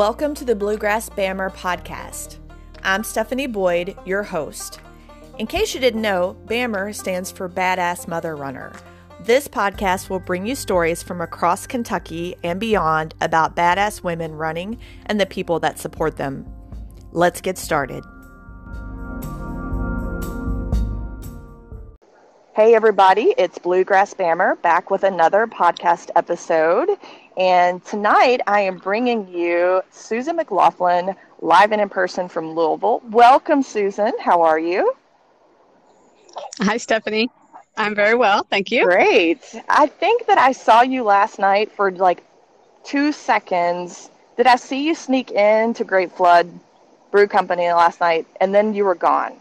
Welcome to the Bluegrass Bammer podcast. I'm Stephanie Boyd, your host. In case you didn't know, Bammer stands for Badass Mother Runner. This podcast will bring you stories from across Kentucky and beyond about badass women running and the people that support them. Let's get started. Hey, everybody, it's Bluegrass Bammer back with another podcast episode. And tonight I am bringing you Susan McLoughlin live and in person from Louisville. Welcome, Susan. How are you? Hi, Stephanie. I'm very well. Thank you. Great. I think that I saw you last night for like two seconds. Did I see you sneak into Great Flood Brew Company last night and then you were gone?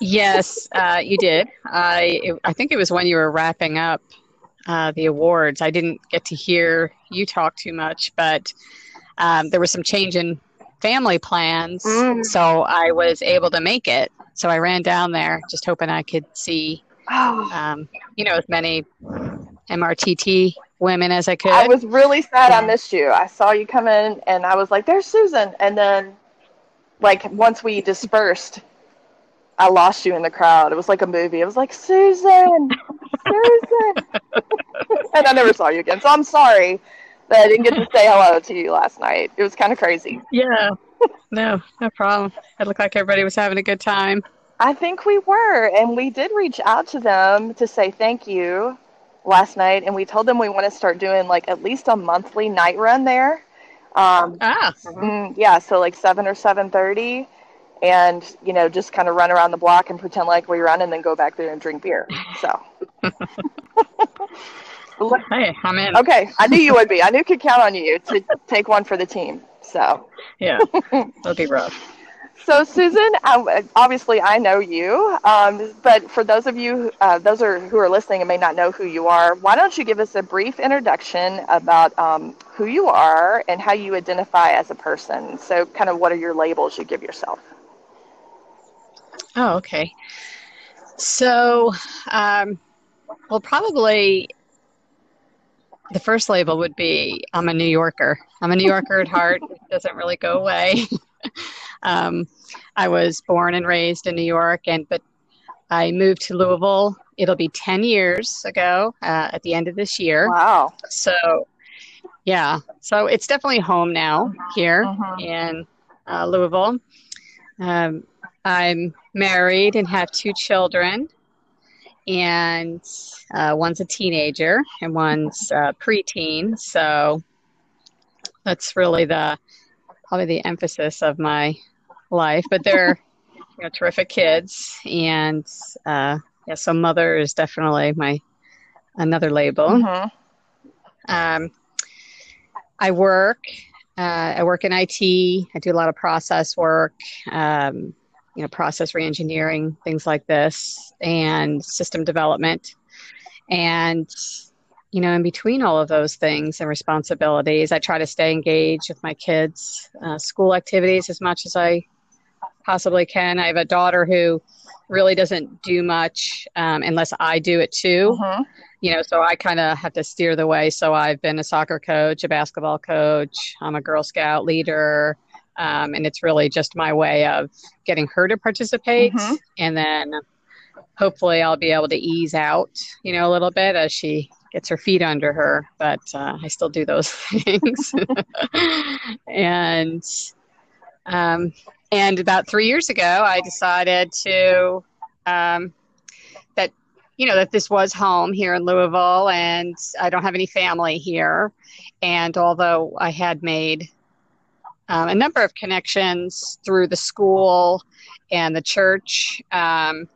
Yes, uh, you did. I it, I think it was when you were wrapping up uh, the awards. I didn't get to hear you talk too much, but um, there was some change in family plans, mm. so I was able to make it. So I ran down there, just hoping I could see, oh. um, you know, as many MRTT women as I could. I was really sad yeah. I missed you. I saw you come in, and I was like, "There's Susan," and then, like, once we dispersed I lost you in the crowd. It was like a movie. It was like Susan, Susan, and I never saw you again. So I'm sorry that I didn't get to say hello to you last night. It was kind of crazy. Yeah, no, no problem. It looked like everybody was having a good time. I think we were, and we did reach out to them to say thank you last night, and we told them we want to start doing like at least a monthly night run there. Um, ah, mm, yeah, so like seven or seven thirty and you know just kind of run around the block and pretend like we run and then go back there and drink beer so. Hey i'm in. Okay i knew you would be. I knew could count on you to take one for the team so. Yeah that'll be rough. So susan obviously i know you um, but for those of you uh, those are who are listening and may not know who you are why don't you give us a brief introduction about um, who you are and how you identify as a person? So kind of what are your labels you give yourself Oh, okay. So, um, well, probably the first label would be I'm a New Yorker. I'm a New Yorker at heart. It doesn't really go away. um, I was born and raised in New York, and but I moved to Louisville. It'll be 10 years ago uh, at the end of this year. Wow. So, yeah. So it's definitely home now here uh-huh. in uh, Louisville. Um, I'm married and have two children, and uh, one's a teenager and one's uh, preteen. So that's really the probably the emphasis of my life. But they're you know terrific kids, and uh, yeah, so mother is definitely my another label. Mm-hmm. Um, I work. Uh, I work in IT. I do a lot of process work. Um, you know process reengineering things like this and system development. And you know in between all of those things and responsibilities i try to stay engaged with my kids uh, school activities as much as i possibly can. I have a daughter who really doesn't do much um, unless i do it too. Uh-huh. you know so i kind of have to steer the way. So i've been a soccer coach a basketball coach i'm a girl scout leader um, and it's really just my way of getting her to participate. Mm-hmm. And then hopefully I'll be able to ease out, you know, a little bit as she gets her feet under her. But uh, I still do those things. and, um, and about three years ago, I decided to, um, that, you know, that this was home here in Louisville and I don't have any family here. And although I had made um, a number of connections through the school and the church. Um,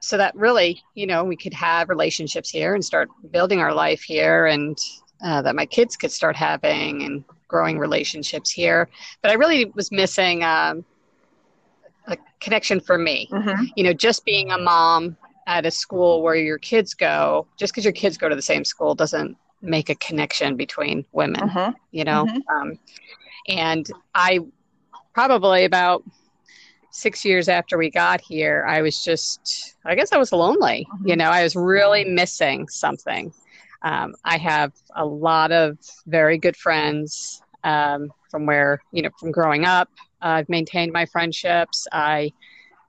so that really, you know, we could have relationships here and start building our life here, and uh, that my kids could start having and growing relationships here. But I really was missing um, a connection for me. Mm-hmm. You know, just being a mom at a school where your kids go, just because your kids go to the same school doesn't make a connection between women. Mm-hmm. You know, mm-hmm. um, and I probably about six years after we got here, I was just, I guess I was lonely. Mm-hmm. You know, I was really missing something. um, I have a lot of very good friends um, from where, you know, from growing up. I've maintained my friendships. I,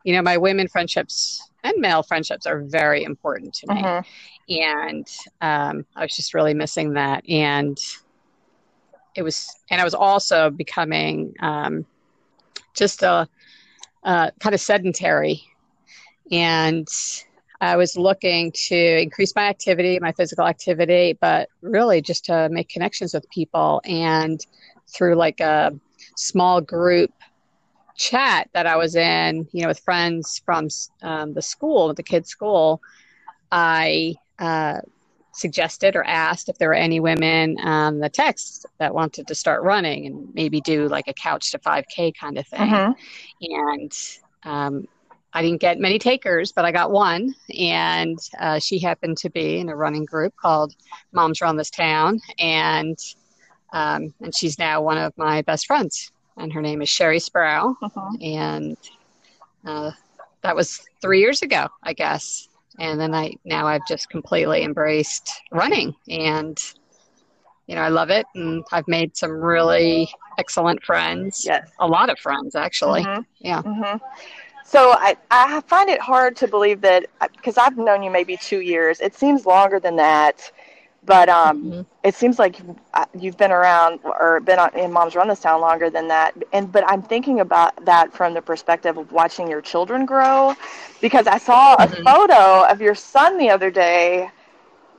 you know, my women friendships and male friendships are very important to me. Mm-hmm. And um, I was just really missing that. And it was, and I was also becoming um, just a, a kind of sedentary. And I was looking to increase my activity, my physical activity, but really just to make connections with people. And through like a small group chat that I was in, you know, with friends from um, the school, the kids' school, I uh, suggested or asked if there were any women on the text that wanted to start running and maybe do like a couch to 5K kind of thing. Uh-huh. And um, I didn't get many takers, but I got one, and uh, she happened to be in a running group called Moms Run This Town, and um, and she's now one of my best friends, and her name is Sherry Sproul, uh-huh. and uh, that was three years ago, I guess, and then I now I've just completely embraced running, and you know I love it, and I've made some really excellent friends, yes, a lot of friends actually, uh-huh. yeah. Mm-hmm. So I, I find it hard to believe that because I've known you maybe two years. It seems longer than that, but um, mm-hmm. it seems like you've been around or been on, in Moms Run This Town longer than that. And but I'm thinking about that from the perspective of watching your children grow, because I saw a mm-hmm. photo of your son the other day,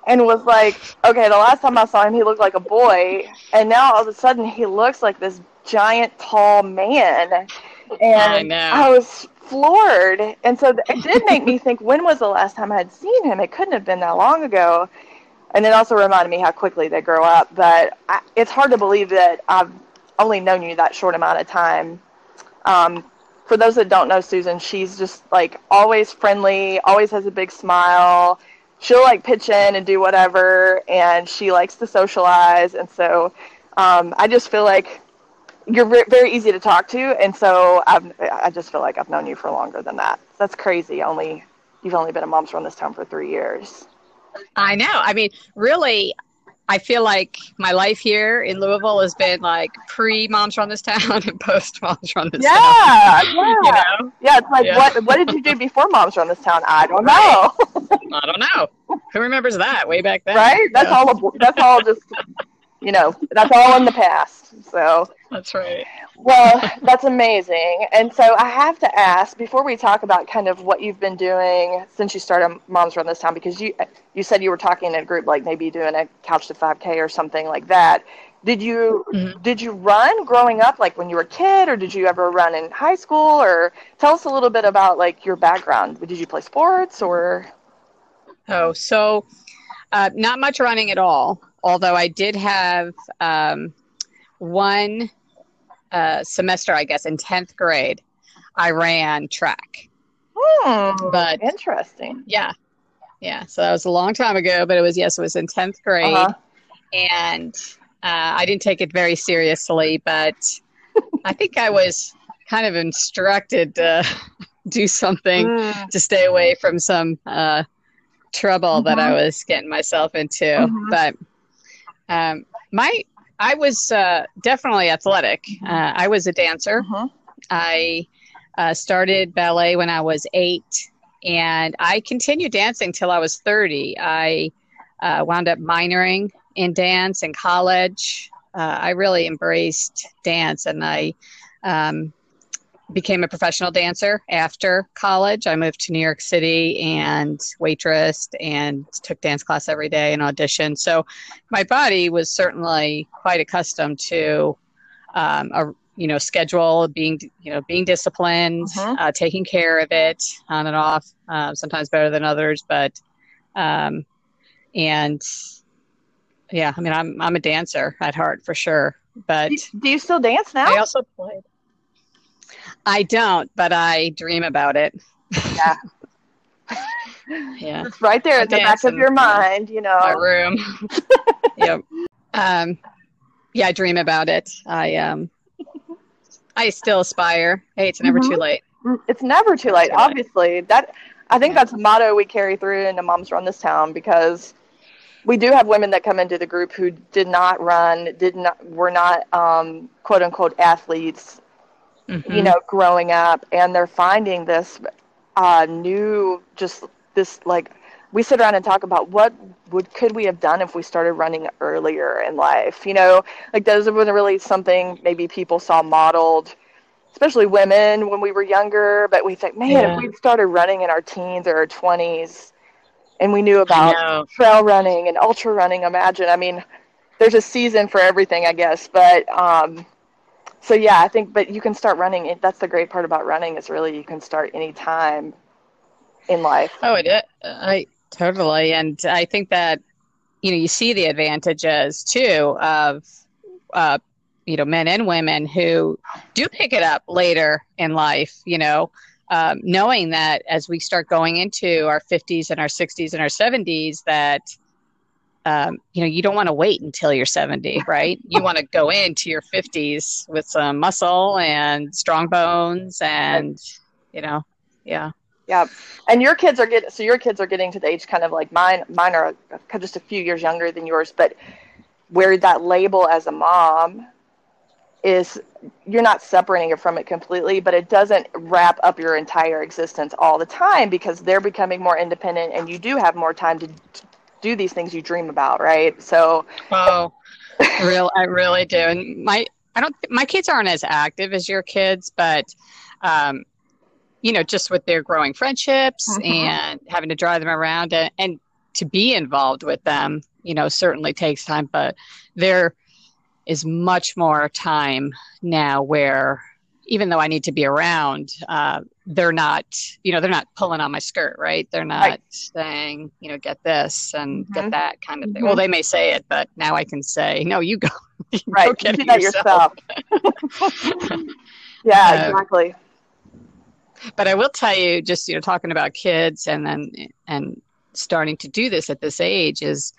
and was like, okay, the last time I saw him, he looked like a boy, and now all of a sudden he looks like this giant, tall man. And I, I was floored. And so it did make me think, when was the last time I had seen him? It couldn't have been that long ago. And it also reminded me how quickly they grow up. But I, it's hard to believe that I've only known you that short amount of time. Um, for those that don't know Susan, she's just like always friendly, always has a big smile. She'll like pitch in and do whatever, and she likes to socialize. And so um, I just feel like you're very easy to talk to, and so I've, I just feel like I've known you for longer than that. That's crazy. Only you've only been a Moms Run This Town for three years. I know. I mean, really, I feel like my life here in Louisville has been like pre Moms Run This Town and post Moms Run This yeah, Town. Yeah, you know? yeah. It's like yeah. what what did you do before Moms Run This Town? I don't know. I don't know. Who remembers that way back then? Right. That's yeah. all. That's all. Just you know, that's all in the past. So that's right. Well, that's amazing. And so I have to ask before we talk about kind of what you've been doing since you started Moms Run This Town, because you you said you were talking in a group like maybe doing a couch to 5K or something like that. Did you mm-hmm. did you run growing up, like when you were a kid, or did you ever run in high school? Or tell us a little bit about like your background. Did you play sports or? Oh, so uh, not much running at all although I did have um, one uh, semester, I guess, in 10th grade, I ran track. Hmm, but interesting. Yeah. Yeah. So that was a long time ago, but it was, yes, it was in 10th grade. Uh-huh. And uh, I didn't take it very seriously, but I think I was kind of instructed to do something mm. to stay away from some uh, trouble mm-hmm. that I mm-hmm. was getting myself into. Mm-hmm. But um, my I was uh, definitely athletic. Uh, I was a dancer. Uh-huh. I uh, started ballet when I was eight, and I continued dancing till I was thirty. I uh, wound up minoring in dance in college. Uh, I really embraced dance, and I um, became a professional dancer after college. I moved to New York City and waitressed and took dance class every day and auditioned. So my body was certainly quite accustomed to um, a you know schedule, being you know being disciplined, uh-huh. uh, taking care of it on and off. Uh, sometimes better than others, but um, and yeah, I mean I'm I'm a dancer at heart for sure. But do you still dance now? I also played. I don't, but I dream about it. Yeah. yeah. It's right there at the back of your mind, you know. My room. yep. Um, yeah, I dream about it. I um, I still aspire. Hey, it's never mm-hmm. too late. Mm, it's never too late. Too obviously, late. that I think that's a motto we carry through into Moms Run This Town because we do have women that come into the group who did not run, did not were not um, quote unquote athletes, mm-hmm. you know, growing up, and they're finding this uh, new, just this like we sit around and talk about what would could we have done if we started running earlier in life. You know, like those been really something maybe people saw modeled especially women when we were younger. But we think, man, yeah. if we'd started running in our teens or our 20s and we knew about trail running and ultra running, imagine. I mean, there's a season for everything, I guess. But um, so, yeah, I think, but you can start running. That's the great part about running is really you can start any time in life. Oh, it is. I totally. And I think that, you know, you see the advantages too of, uh, you know, men and women who do pick it up later in life, you know, um, knowing that as we start going into our 50s and our 60s and our 70s, that, um, you know, you don't want to wait until you're 70, right? You want to go into your 50s with some muscle and strong bones and, you know, yeah. Yeah, and your kids are getting so your kids are getting to the age kind of like mine. Mine are just a few years younger than yours, but where that label as a mom is you're not separating it from it completely, but it doesn't wrap up your entire existence all the time because they're becoming more independent and you do have more time to do these things you dream about, right? So, oh, real, I really do. And my, I don't, my kids aren't as active as your kids, but, um, you know, just with their growing friendships mm-hmm. and having to drive them around and, and to be involved with them, you know, certainly takes time, but they're, much more time now where even though I need to be around, uh, they're not, you know, they're not pulling on my skirt, right? They're not right. saying, you know, get this and mm-hmm. get that kind of thing. Mm-hmm. Well, they may say it, but now I can say, no, you go. you right. Go get you that yourself. yourself. yeah, uh, exactly. But I will tell you, just you know, talking about kids and then and starting to do this at this age is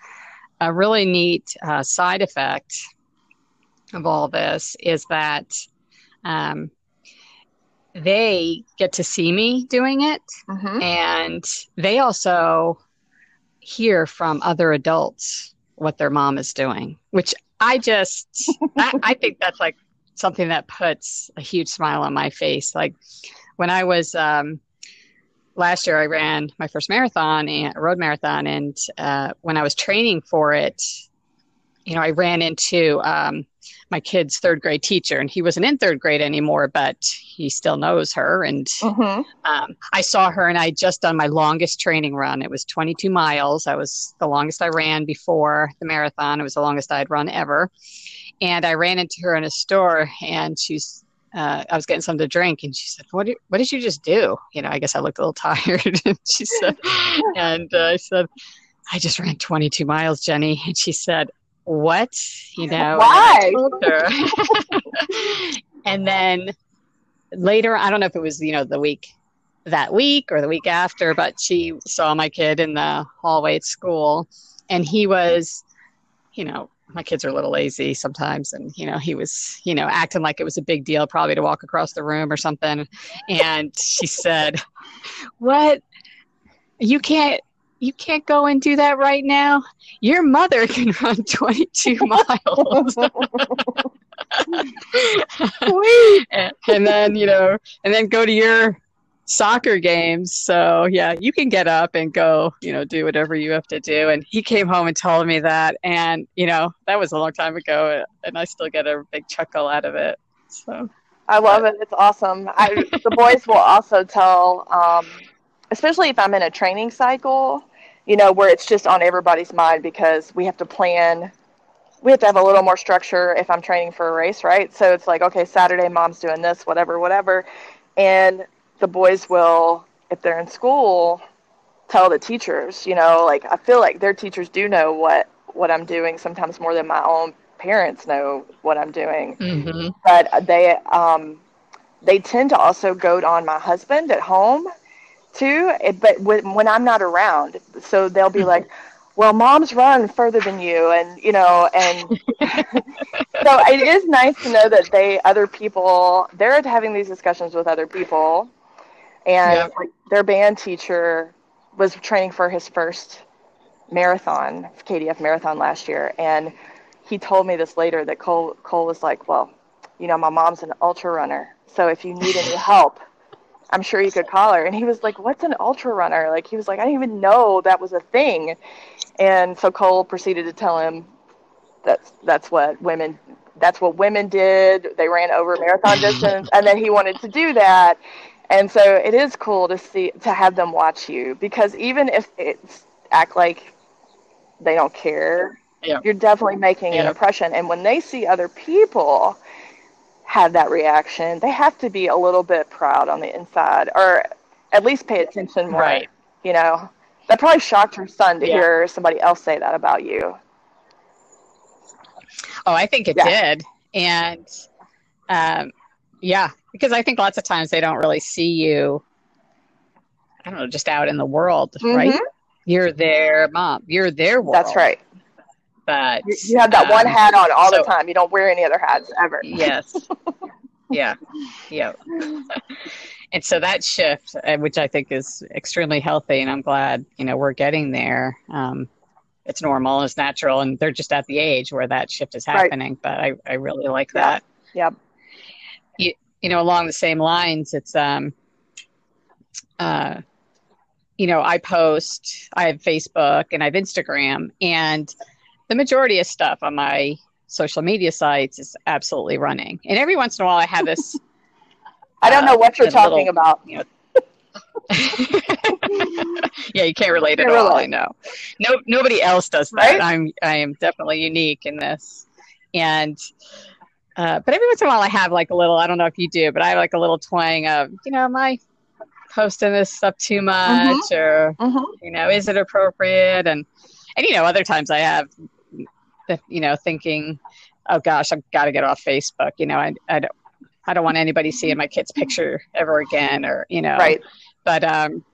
a really neat uh, side effect of all this is that um, they get to see me doing it mm-hmm. and they also hear from other adults what their mom is doing which i just I, I, think that's like something that puts a huge smile on my face like when i was um, last year i ran my first marathon and road marathon and uh, when i was training for it you know i ran into um, my kid's third grade teacher, and he wasn't in third grade anymore, but he still knows her. And mm-hmm. um, I saw her, and I just done my longest training run. It was 22 miles. I was the longest I ran before the marathon. It was the longest I'd run ever. And I ran into her in a store, and she's uh, I was getting something to drink, and she said, "What did What did you just do?" You know, I guess I looked a little tired. and she said, and uh, I said, "I just ran 22 miles, Jenny." And she said, what? You know, why? And, then later, I don't know if it was, you know, the week that week or the week after, but she saw my kid in the hallway at school and he was, you know, my kids are a little lazy sometimes and you know he was you know acting like it was a big deal probably to walk across the room or something and she said what you can't you can't go and do that right now. Your mother can run 22 miles. and, and, then, you know, and then go to your soccer games. So, yeah, you can get up and go, you know, do whatever you have to do. And he came home and told me that. And, you know, that was a long time ago. And I still get a big chuckle out of it. So. I love it. It's awesome. I, the boys will also tell um, especially if I'm in a training cycle, you know, where it's just on everybody's mind because we have to plan. We have to have a little more structure if I'm training for a race, right? So it's like, okay, Saturday, mom's doing this, whatever, whatever. And the boys will, if they're in school, tell the teachers, you know, like I feel like their teachers do know what what I'm doing sometimes more than my own parents know what I'm doing. Mm-hmm. But they um, they tend to also goad on my husband at home too. But when I'm not around, so they'll be like, "Well, mom's run further than you," and you know, and so it is nice to know that they other people they're having these discussions with other people, and yep. like their band teacher was training for his first marathon, KDF marathon last year, and he told me this later that Cole Cole was like, well, you know, my mom's an ultra runner, so if you need any help, I'm sure you could call her. And he was like, what's an ultra runner? Like he was like, I didn't even know that was a thing. And so Cole proceeded to tell him that's that's what women that's what women did. They ran over marathon distance, and then he wanted to do that. And so it is cool to see to have them watch you because even if it's act like they don't care, Yeah. you're definitely making an impression. And when they see other people have that reaction, they have to be a little bit proud on the inside, or at least pay attention more. Right. You know, that probably shocked her son to Yeah. hear somebody else say that about you. Oh, I think it Yeah. did. And um, yeah, because I think lots of times they don't really see you, I don't know, just out in the world, right? Mhm. You're their mom. You're their world. That's right. But You, have that one um, hat on all so- the time. You don't wear any other hats ever. Yes. yeah. Yeah. and so that shift, uh, which I think is extremely healthy, and I'm glad, you know, we're getting there. Um, it's normal, it's natural, and they're just at the age where that shift is Right. happening. But I, I really like Yeah. that. Yep. You, you know, along the same lines, it's, um, uh, you know, I post, I have Facebook and I have Instagram, and the majority of stuff on my social media sites is absolutely running. And every once in a while, I have this. I don't uh, know what you're talking little- about. yeah, you can't relate at Can't all. relate. I know. No, nobody else does that. Right? I'm, I am definitely unique in this. And, uh, but every once in a while, I have like a little. I don't know if you do, but I have like a little twang of, you know, am I posting this stuff too much, or hmm you know, is it appropriate? And and you know, other times I have, you know, thinking, oh gosh, I've got to get off Facebook. You know, I I don't I don't want anybody seeing my kid's picture ever again, or you know, Right. but um,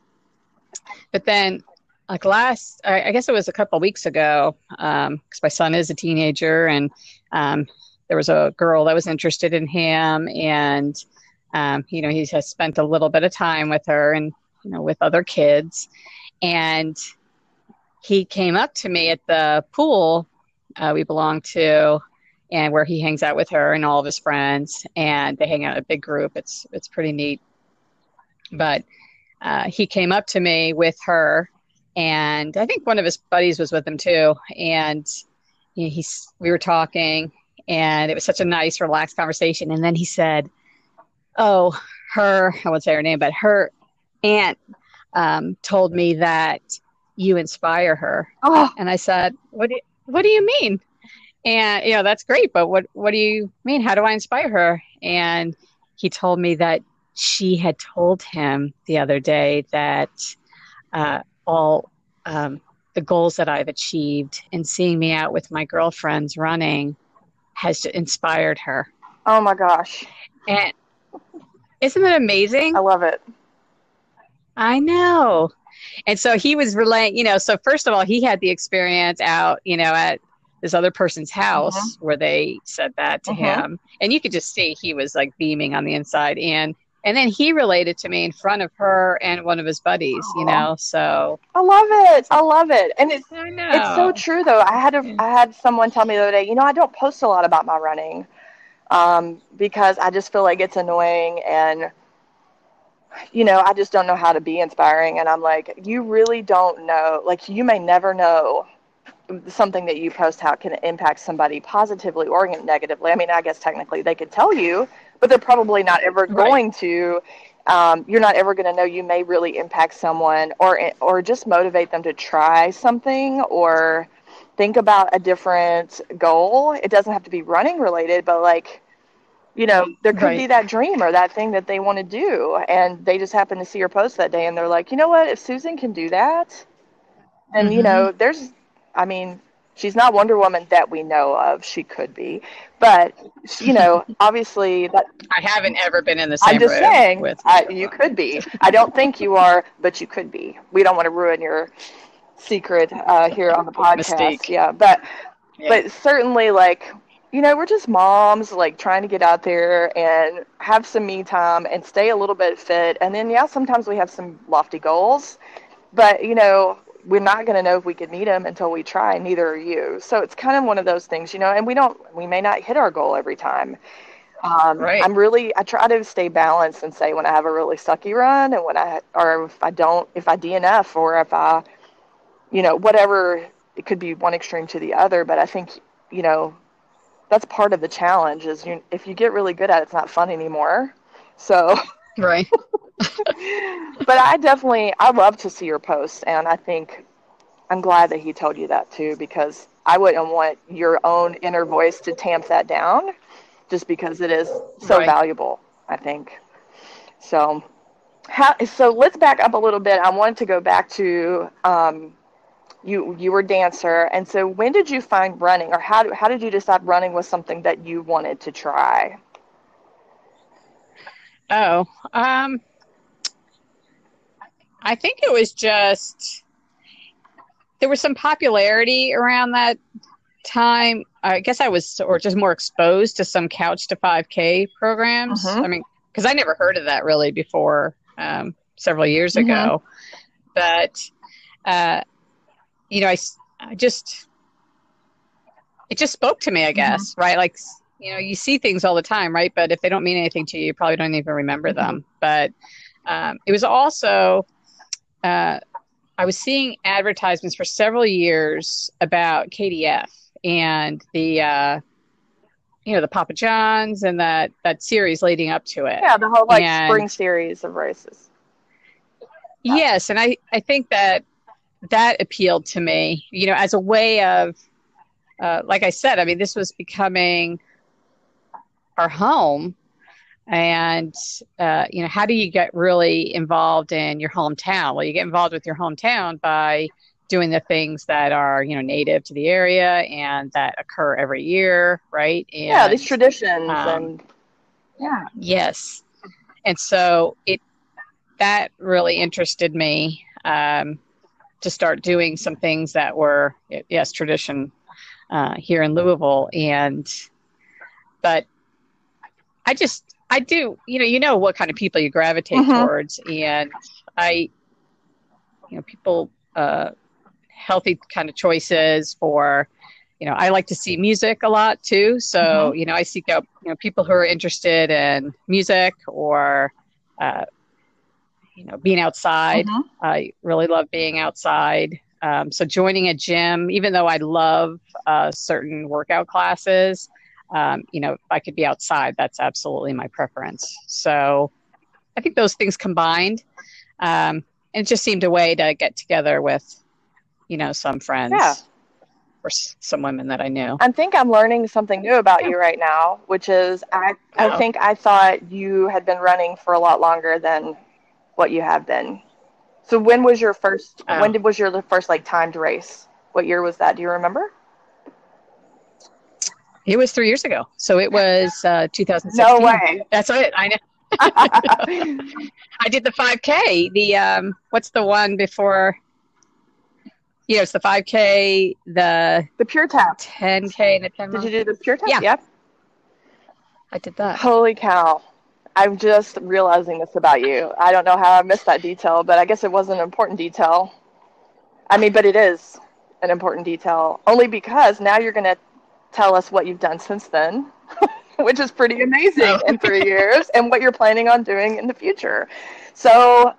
but then like last, I, I guess it was a couple weeks ago, um, because my son is a teenager, and um, there was a girl that was interested in him, and um, you know, he has spent a little bit of time with her, and you know, with other kids, and he came up to me at the pool uh, we belong to and where he hangs out with her and all of his friends and they hang out in a big group. It's it's pretty neat. But uh, he came up to me with her and i think one of his buddies was with him too and he, he's we were talking and it was such a nice relaxed conversation. And then he said oh her i won't say her name but her aunt um, told me that you inspire her. Oh, and I said, "What do you, what do you mean?" And you know, that's great, but what what do you mean? How do I inspire her? And he told me that she had told him the other day that uh, all um, the goals that I've achieved and seeing me out with my girlfriends running has inspired her. oh my gosh. And isn't that amazing? I love it. I know. And so he was relaying, you know, so first of all, he had the experience out, you know, at this other person's house where they said that to Mhm. him. And you could just see he was like beaming on the inside. And and then he related to me in front of her and one of his buddies, you know. So I love it. I love it. And it's it's so true though. I had a. I had someone tell me the other day, you know, I don't post a lot about my running. Um, because I just feel like it's annoying and you know, I just don't know how to be inspiring and I'm like, you really don't know. Like you may never know something that you post how it can impact somebody positively or negatively. I mean, I guess technically they could tell you, but they're probably not ever Right. going to. Um, you're not ever going to know you may really impact someone or or just motivate them to try something or think about a different goal. It doesn't have to be running related, but like you know, there could Right. be that dream or that thing that they want to do and they just happen to see your post that day and they're like, "You know what? If Susan can do that, and you Mhm. know, there's I mean, she's not Wonder Woman that we know of. She could be, but you know, obviously that I haven't ever been in the same I'm just room saying with I, you could be. I don't think you are, but you could be. We don't want to ruin your secret uh, here on the podcast. Mystique. Yeah, but Yeah. but certainly like you know we're just moms like trying to get out there and have some me time and stay a little bit fit and then yeah sometimes we have some lofty goals but you know we're not going to know if we could meet them until we try. Neither are you. So it's kind of one of those things, you know. And we don't, we may not hit our goal every time. Um, right. I'm really, I try to stay balanced and say when I have a really sucky run and when I, or if I don't, if I DNF or if I, you know, whatever, it could be one extreme to the other. But I think, you know, that's part of the challenge is you, if you get really good at it, it's not fun anymore. So, right. but I definitely, I love to see your posts. And I think I'm glad that he told you that too, because I wouldn't want your own inner voice to tamp that down just because it is so right. valuable, I think. So, how, so let's back up a little bit. I wanted to go back to um, you. You were dancer, and so when did you find running, or how how did you decide running was something that you wanted to try? Oh, um, I think it was just there was some popularity around that time. I guess I was, or just more exposed to some Couch to 5K programs. Mm-hmm. I mean, because I never heard of that really before um, several years mm-hmm. ago. But, uh, you know, I, I just, it just spoke to me, I mm-hmm. guess, mm-hmm. right? Like, you know, you see things all the time, right? But if they don't mean anything to you, you probably don't even remember mm-hmm. them. But um, it was also, uh, I was seeing advertisements for several years about KDF and the uh, you know the Papa Johns and that that series leading up to it. Yeah, the whole like and, spring series of races. Yes, and I I think that that appealed to me. You know, as a way of, uh, like I said, I mean, this was becoming our home. And uh, you know how do you get really involved in your hometown? Well you get involved with your hometown by doing the things that are you know native to the area and that occur every year right? And, yeah these traditions um, and yeah. Yes. And so it that really interested me um, to start doing some things that were yes tradition uh, here in louisville and but i just I do, you know, you know what kind of people you gravitate mm-hmm. towards, and I, you know, people, uh, healthy kind of choices for, you know, I like to see music a lot too. So, mm-hmm. you know, I seek out, you know, people who are interested in music or, uh, you know, being outside. Mm-hmm. I really love being outside. Um, so joining a gym, even though I love uh, certain workout classes, um, you know, if I could be outside, that's absolutely my preference. So I think those things combined, um, it just seemed a way to get together with, you know, some friends. Yeah. Or some women that I knew. I think I'm learning something new about you right now, which is I, I oh. think I thought you had been running for a lot longer than what you have been. So when was your first? Oh. When did was your first like timed race? What year was that? Do you remember? It was three years ago. So it was uh, 2016. No way. That's it. I know. I did the 5K. The um, what's the one before? Yeah, it's the 5K, the the Pure Tap, 10K, and the 10. Did you do the Pure Tap? Yeah. Yep. I did that. Holy cow! I'm just realizing this about you. I don't know how I missed that detail, but I guess it was an important detail. I mean, but it is an important detail only because now you're going to tell us what you've done since then, which is pretty amazing oh. in three years, and what you're planning on doing in the future. So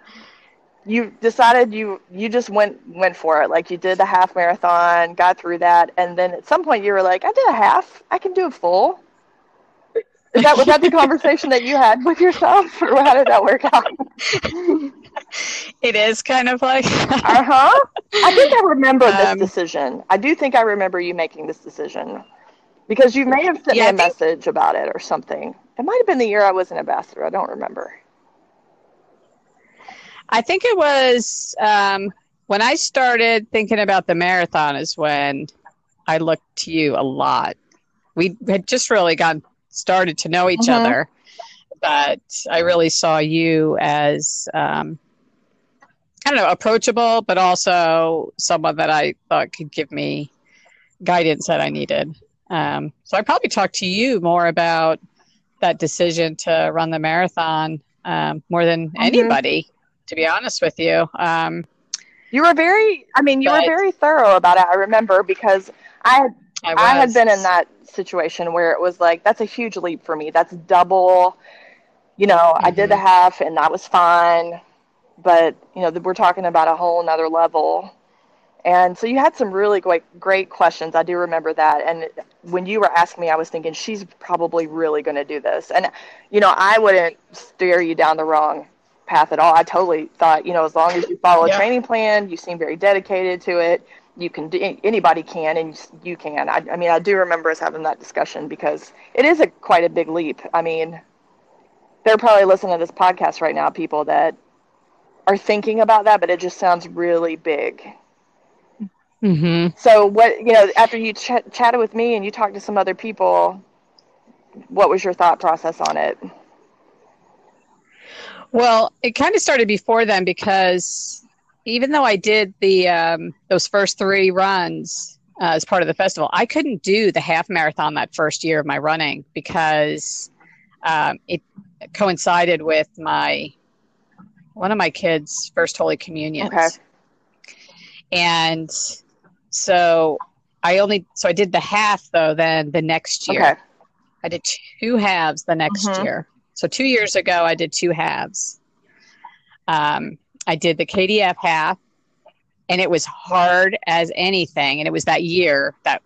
you decided you you just went went for it like you did the half marathon got through that and then at some point you were like i did a half i can do a full is that was that the conversation that you had with yourself or how did that work out it is kind of like uh-huh i think i remember this um, decision i do think i remember you making this decision because you may have sent yeah, me a think, message about it or something. It might have been the year I was an ambassador. I don't remember. I think it was um, when I started thinking about the marathon, is when I looked to you a lot. We had just really gotten started to know each mm-hmm. other, but I really saw you as um, I don't know, approachable, but also someone that I thought could give me guidance that I needed. Um, so I probably talked to you more about that decision to run the marathon um, more than mm-hmm. anybody, to be honest with you. Um, You were very, I mean, you But- were very thorough about it. I remember because I had, I, I had been in that situation where it was like, that's a huge leap for me. That's double, you know, I did the Mm-hmm. half and that was fine. But, you know, we're talking about a whole nother level. And so you had some really great, great questions. I do remember that. And when you were asking me, I was thinking, she's probably really going to do this. And, you know, I wouldn't steer you down the wrong path at all. I totally thought, you know, as long as you follow Yeah. a training plan, you seem very dedicated to it. You can do, anybody can, and you can. I, I mean, I do remember us having that discussion because it is a quite a big leap. I mean, they're probably listening to this podcast right now, people that are thinking about that, but it just sounds really big. hmm So what you know after you ch- chatted with me and you talked to some other people, what was your thought process on it? Well, it kind of started before then because even though I did the um, those first three runs uh, as part of the festival, I couldn't do the half marathon that first year of my running because um, it coincided with my one of my kids' first Holy Communion. Okay. And so I only so I did the half though then the next year. Okay. I did two halves the next Mhm. year. So two years ago, I did two halves. Um, I did the KDF half, and it was hard as anything. And it was that year that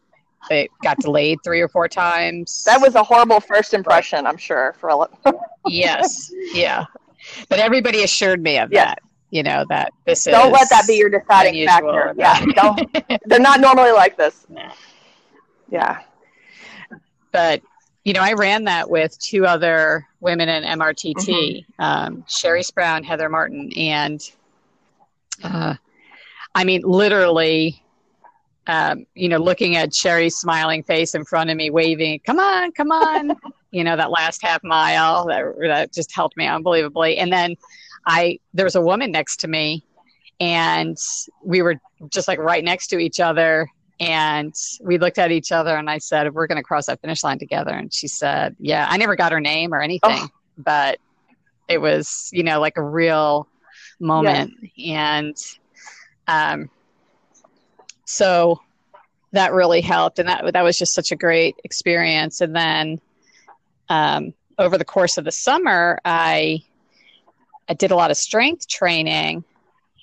it got delayed three or four times. That was a horrible first impression, I'm sure for a lot. yes, yeah. But everybody assured me of Yes. that. You know that this is. don't let that be your deciding factor. Yeah, don't. They're not normally like this. No. Yeah. but you know, I ran that with two other women in MRTT, Mm-hmm. um, Sherry Sprout, Heather Martin, and uh, I mean, literally, um, you know, looking at Sherry's smiling face in front of me, waving, "Come on, come on!" you know, that last half mile that that just helped me unbelievably. And then I there was a woman next to me, and we were just like right next to each other and we looked at each other and I said, We're going to cross that finish line together. And she said, Yeah, I never got her name or anything, Oh. but it was, you know, like a real moment. And um, so that really helped. And that, that was just such a great experience. And then um, over the course of the summer, I, I did a lot of strength training.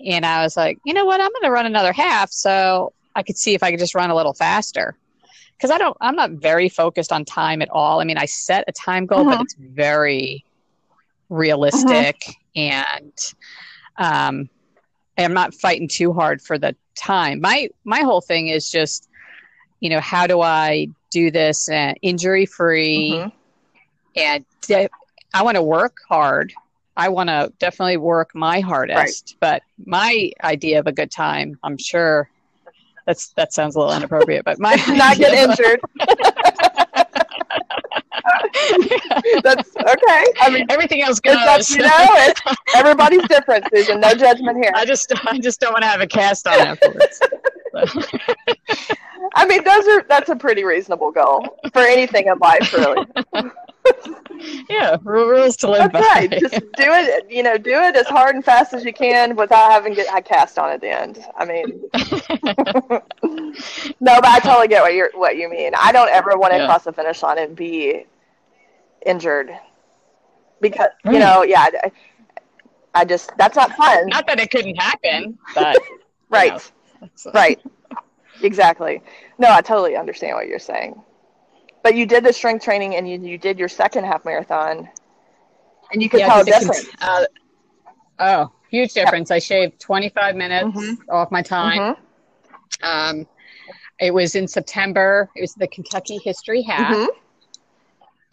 And I was like, you know what? I'm going to run another half. So I could see if I could just run a little faster. Because I don't, I'm not very focused on time at all. I mean, I set a time goal, but Mhm. it's very realistic and um, I'm not fighting too hard for the time. My my whole thing is just, you know, how do I do this uh, injury free? Mhm. and de- I want to work hard. I want to definitely work my hardest. But my idea of a good time, I'm sure that's that sounds a little inappropriate, but my Not get injured. That's okay. I mean, everything else it's up, you know, it's, everybody's different, Susan. No judgment here. I just I just don't want to have a cast on afterwards. I mean, those are that's a pretty reasonable goal for anything in life, really. yeah, ru- rules to live That's by. right. Just do it. You know, do it as hard and fast as you can without having to get a cast on at the end. I mean, no, but I totally get what you what you mean. I don't ever want to Yeah. cross the finish line and be injured because you know, yeah. I, I just that's not fun. Not that it couldn't happen, but right. know, it's- Right. Exactly. No, I totally understand what you're saying. But you did the strength training and you, you did your second half marathon and you could Yeah, tell a difference. uh, oh, huge difference. I shaved 25 minutes Mhm. off my time. Mhm. Um, it was in September. It was the Kentucky History Half, Mhm.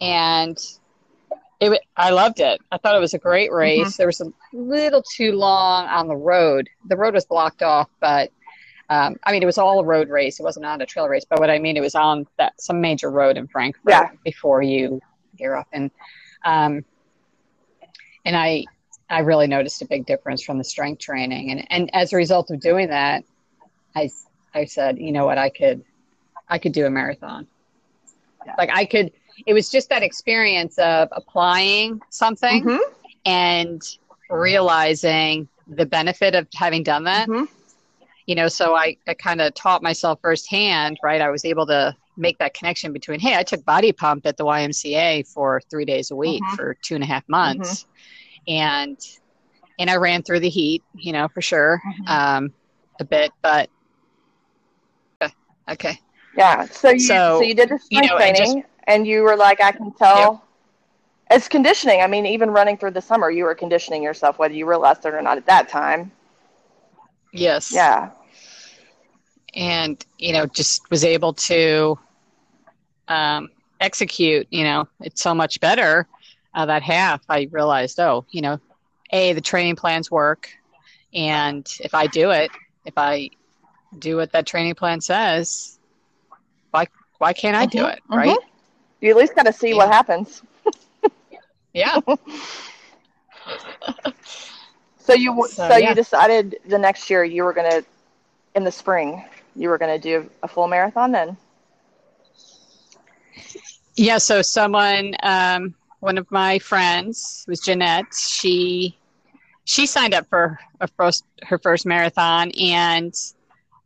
and it. I loved it. I thought it was a great Mm-hmm. race. There was a little too long on the road. The road was blocked off, but um, I mean, it was all a road race. It wasn't on a trail race. But what I mean, it was on that some major road in Frankfort Yeah. before you gear up, and um, and I I really noticed a big difference from the strength training, and and as a result of doing that, I I said, you know what, I could I could do a marathon. Yeah. Like I could. It was just that experience of applying something Mhm. and realizing the benefit of having done that Mhm. You know, so I, I kind of taught myself firsthand, right? I was able to make that connection between, hey, I took body pump at the YMCA for three days a week mm-hmm. for two and a half months. Mm-hmm. And, and I ran through the heat, you know, for sure, mm-hmm. um, a bit, but okay. Yeah. So you, so, so you did the strength you know, training and, just, and, you were like, I can tell. Yep. It's conditioning. I mean, even running through the summer, you were conditioning yourself, whether you realized it or not at that time. Yes. Yeah. And, you know, just was able to um, execute, you know, it's so much better. Uh, that half, I realized, oh, you know, A, the training plans work. And if I do it, if I do what that training plan says, why, why can't I mm-hmm. do it? Right. Mm-hmm. You at least got to see yeah. what happens. yeah. So you so, so yeah. you decided the next year you were gonna in the spring you were gonna do a full marathon then. Yeah. So someone, um, one of my friends was Jeanette. She she signed up for a first her first marathon and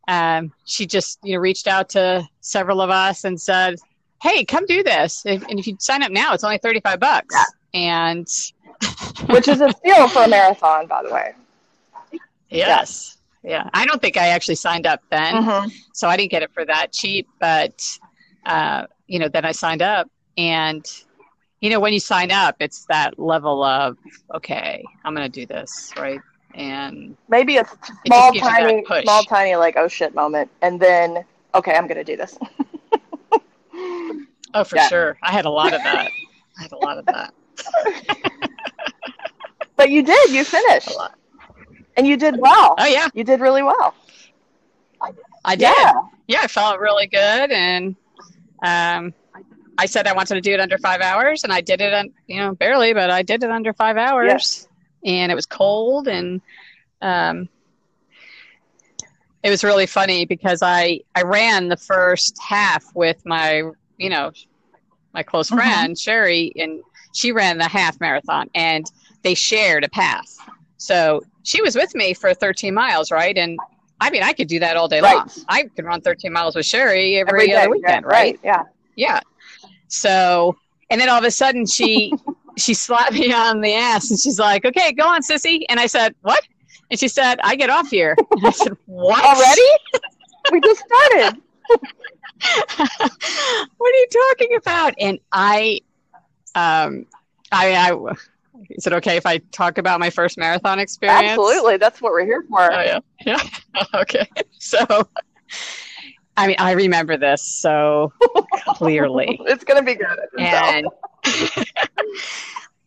um, she just you know reached out to several of us and said, "Hey, come do this! If, and if you sign up now, it's only thirty five bucks." Yeah. And which is a steal for a marathon, by the way. Yes. Yeah. I don't think I actually signed up then. Mm-hmm. So I didn't get it for that cheap. But, uh, you know, then I signed up. And, you know, when you sign up, it's that level of, okay, I'm going to do this, right? And maybe a small, tiny, small, tiny, like, oh shit moment. And then, okay, I'm going to do this. oh, for yeah. sure. I had a lot of that. I had a lot of that. but you did. You finished, and you did well. Oh yeah, you did really well. I did. Yeah, yeah I felt really good, and um, I said I wanted to do it under five hours, and I did it. On, you know, barely, but I did it under five hours. Yes. And it was cold, and um, it was really funny because I I ran the first half with my you know my close mm-hmm. friend mm-hmm. Sherry, and she ran the half marathon and they shared a path. So she was with me for 13 miles, right? And I mean, I could do that all day right. long. I could run 13 miles with Sherry every, every other weekend, yeah, right? right? Yeah. Yeah. So, and then all of a sudden she, she slapped me on the ass and she's like, okay, go on, sissy. And I said, what? And she said, I get off here. And I said, what? Already? we just started. what are you talking about? And I um, I, I is it okay if I talk about my first marathon experience? Absolutely, that's what we're here for. Oh yeah, yeah. okay, so. I mean, I remember this so clearly. it's gonna be good. And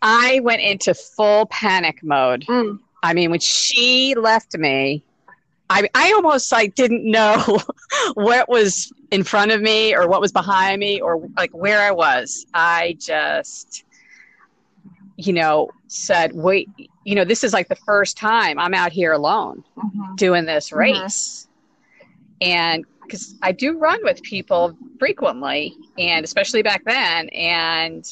I went into full panic mode. Mm. I mean, when she left me, I I almost like didn't know what was in front of me or what was behind me or like where I was. I just you know said, "Wait, you know, this is like the first time I'm out here alone mm-hmm. doing this mm-hmm. race." Mm-hmm. And cuz I do run with people frequently and especially back then and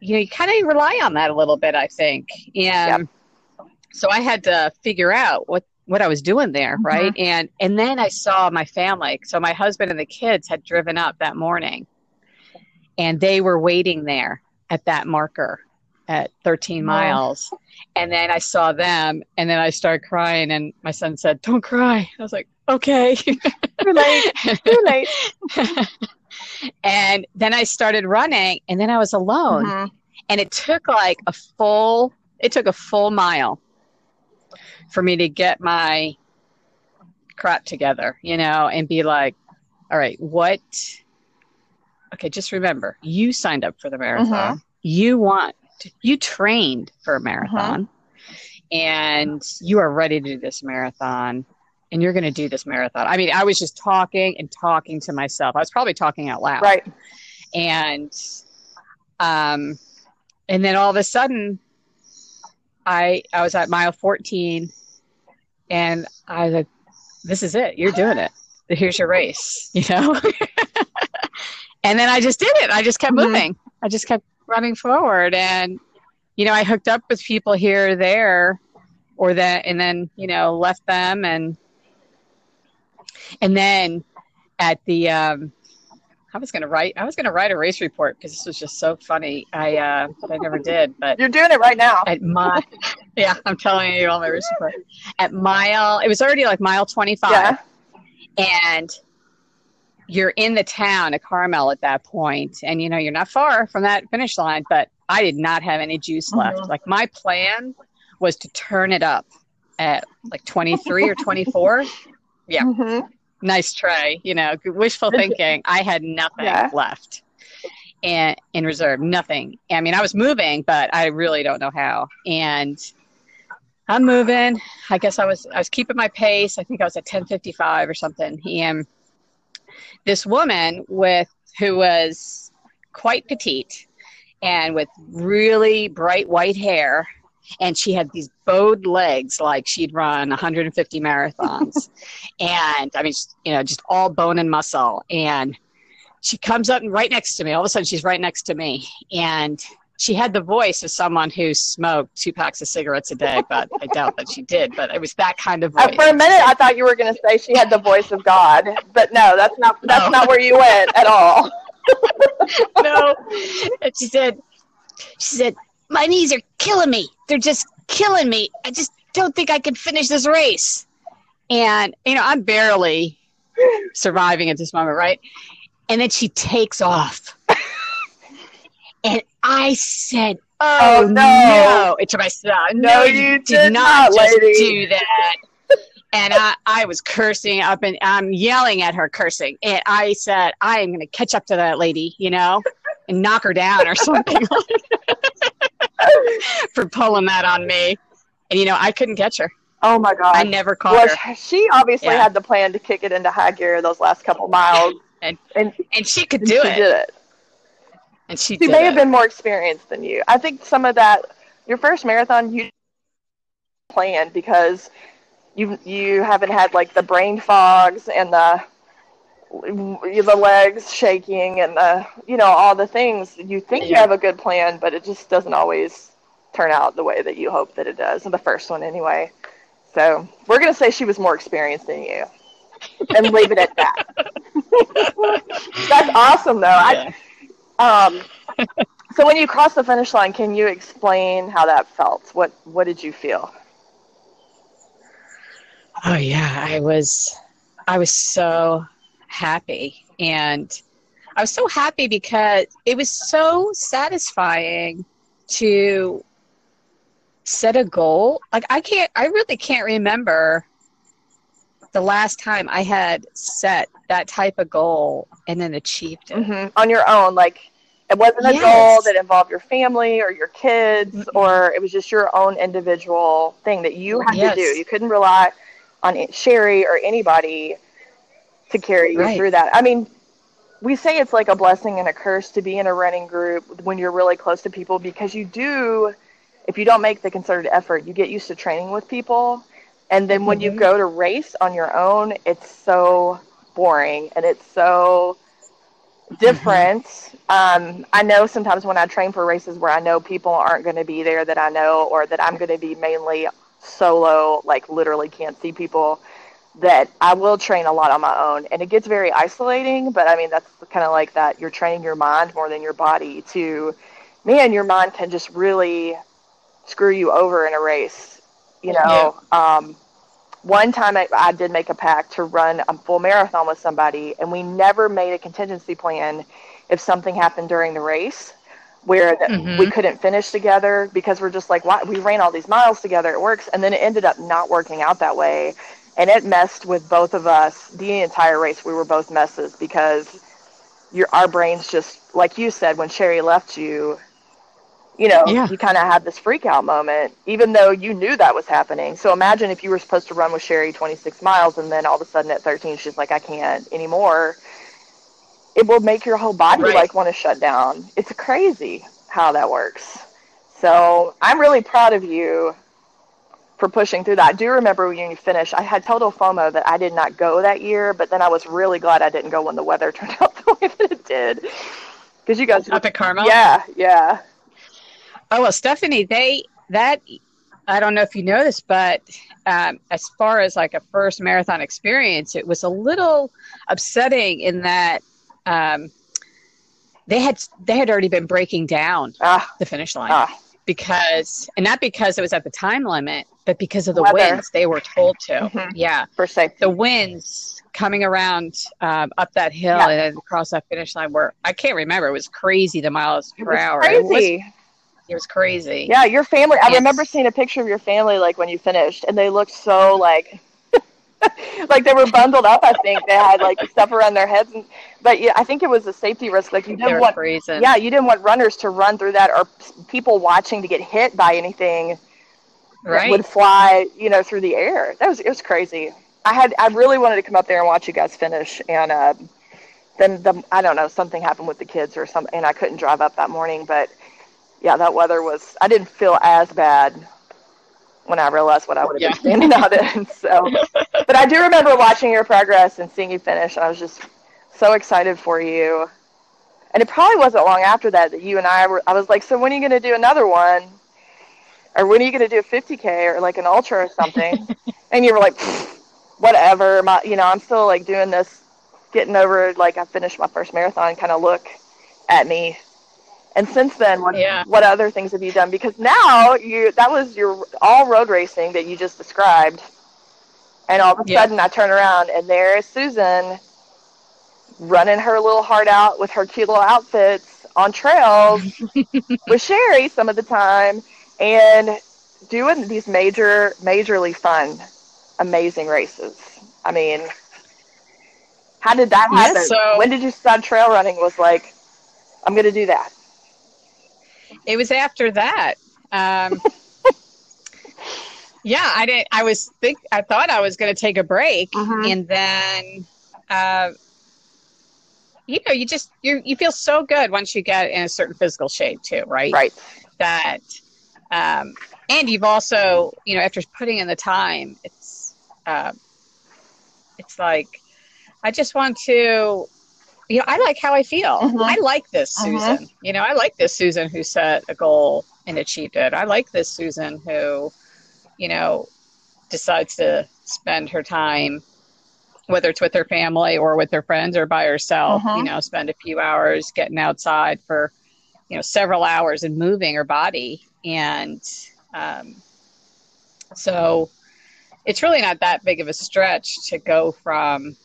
you know, you kind of rely on that a little bit, I think. And yep. so I had to figure out what what I was doing there, mm-hmm. right? And and then I saw my family. So my husband and the kids had driven up that morning, and they were waiting there at that marker at 13 miles. And then I saw them, and then I started crying. And my son said, "Don't cry." I was like, "Okay." Too late. Too late. and then I started running, and then I was alone. Mm-hmm. And it took like a full. It took a full mile for me to get my crap together, you know, and be like, all right, what? Okay, just remember, you signed up for the marathon. Uh-huh. You want, you trained for a marathon, uh-huh. and you are ready to do this marathon, and you're going to do this marathon. I mean, I was just talking and talking to myself. I was probably talking out loud, right? And, um, and then all of a sudden, I I was at mile 14 and I was like, this is it. You're doing it. Here's your race, you know? And then I just did it. I just kept mm-hmm. moving. I just kept running forward. And, you know, I hooked up with people here or there or that, and then, you know, left them and, and then at the um, I was gonna write I was gonna write a race report because this was just so funny. I uh, I never did. But you're doing it right now. At my yeah, I'm telling you all my race report. At mile, it was already like mile 25, yeah. and you're in the town of Carmel at that point, and you know you're not far from that finish line. But I did not have any juice mm-hmm. left. Like my plan was to turn it up at like 23 or 24. Yeah. Mm-hmm. Nice try. You know, wishful thinking. I had nothing yeah. left and in reserve, nothing. I mean, I was moving, but I really don't know how. And I'm moving. I guess I was I was keeping my pace. I think I was at 10:55 or something. And this woman with who was quite petite and with really bright white hair and she had these bowed legs like she'd run 150 marathons. And i mean you know just all bone and muscle. And she comes up and right next to me. All of a sudden she's right next to me. And she had the voice of someone who smoked two packs of cigarettes a day but i doubt that she did but it was that kind of voice. For a minute i thought you were going to say she had the voice of god but no that's not that's no. not where you went at all no and she said she said my knees are killing me. They're just killing me. I just don't think I can finish this race. And, you know, I'm barely surviving at this moment, right? And then she takes off. and I said, Oh, oh no. no. to myself, no, no you, you, did, not, not just do that. and I, I was cursing up and I'm yelling at her cursing. And I said, I am going to catch up to that lady, you know, and knock her down or something. for pulling that on me. And you know, I couldn't catch her. Oh my god! I never caught well, her. She obviously yeah. had the plan to kick it into high gear those last couple miles, and and, and she could do she it. Did it. And she, she may it. have been more experienced than you. I think some of that, your first marathon, you planned because you you haven't had like the brain fogs and the the legs shaking and the you know all the things you think yeah. you have a good plan but it just doesn't always turn out the way that you hope that it does in the first one anyway so we're going to say she was more experienced than you and leave it at that that's awesome though yeah. I, um so when you crossed the finish line can you explain how that felt what what did you feel oh yeah i was i was so happy. And I was so happy because it was so satisfying to set a goal. Like I can't I really can't remember the last time I had set that type of goal and then achieved it mm-hmm. on your own. Like it wasn't a yes. goal that involved your family or your kids, mm-hmm. or it was just your own individual thing that you had yes. to do. You couldn't rely on Sherry or anybody to carry you right. through that. I mean, we say it's like a blessing and a curse to be in a running group when you're really close to people because you do, if you don't make the concerted effort, you get used to training with people. And then when mm-hmm. you go to race on your own, it's so boring and it's so different. Mm-hmm. Um, I know sometimes when I train for races where I know people aren't going to be there that I know, or that I'm going to be mainly solo, like literally can't see people that I will train a lot on my own. And it gets very isolating, but I mean, that's kind of like that. You're training your mind more than your body to, man, your mind can just really screw you over in a race. You know, yeah. um, one time I, I did make a pact to run a full marathon with somebody, and we never made a contingency plan if something happened during the race where mm-hmm. we couldn't finish together because we're just like, why? we ran all these miles together, it works. And then it ended up not working out that way and it messed with both of us the entire race. We were both messes because your our brains just like you said when Sherry left you. You know, yeah. you kind of had this freak out moment, even though you knew that was happening. So imagine if you were supposed to run with Sherry 26 miles, and then all of a sudden at 13, she's like, I can't anymore. It will make your whole body right. like want to shut down. It's crazy how that works. So I'm really proud of you for pushing through that. I do remember when you finished, I had total FOMO that I did not go that year, but then I was really glad I didn't go when the weather turned out the way that it did. Because you guys up at Carmel, yeah, yeah. Oh well, Stephanie, they that I don't know if you know this, but um, as far as like a first marathon experience, it was a little upsetting in that um, they had they had already been breaking down Ah, the finish line ah, because, and not because it was at the time limit, but because of the Weather. winds they were told to. Mhm. Yeah, for safety. the winds coming around um, up that hill Yeah. and across that finish line were I can't remember. It was crazy the miles It per hour. Crazy. It was crazy. Yeah, your family. I Yes. remember seeing a picture of your family like when you finished, and they looked so like, like they were bundled up. I think they had like stuff around their heads, and but yeah, I think it was a safety risk. Like you didn't want, freezing. yeah, you didn't want runners to run through that or people watching to get hit by anything right. would fly, you know, through the air. That was it was crazy. I had I really wanted to come up there and watch you guys finish, and uh, then the I don't know something happened with the kids or something, and I couldn't drive up that morning. But yeah, that weather was I didn't feel as bad when I realized what I would have Yeah. been standing out in. So, but I do remember watching your progress and seeing you finish. I was just so excited for you. And it probably wasn't long after that that you and I were. I was like, so when are you going to do another one? Or when are you going to do a 50k or like an ultra or something? and you were like, whatever. My, you know, I'm still like doing this, getting over like I finished my first marathon. Kind of look at me. And since then, what Yeah. what other things have you done? Because now you that was your all road racing that you just described, and all of a Yeah. sudden I turn around and there is Susan running her little heart out with her cute little outfits on trails with Sherry some of the time and doing these major, majorly fun, amazing races. I mean, how did that Yeah, happen? so- when did you start trail running? Was like, I'm going to do that. It was after that. Um, yeah, I didn't. I was think I thought I was going to take a break, Mhm. and then, uh, you know, you just you you feel so good once you get in a certain physical shape too, right? Right. That, um, and you've also, you know, after putting in the time, it's, uh, it's like, I just want to. You know, I like how I feel. Mhm. I like this Mhm. Susan. You know, I like this Susan who set a goal and achieved it. I like this Susan who, you know, decides to spend her time, whether it's with her family or with her friends or by herself, Mhm. you know, spend a few hours getting outside for, you know, several hours and moving her body. And um, so it's really not that big of a stretch to go from,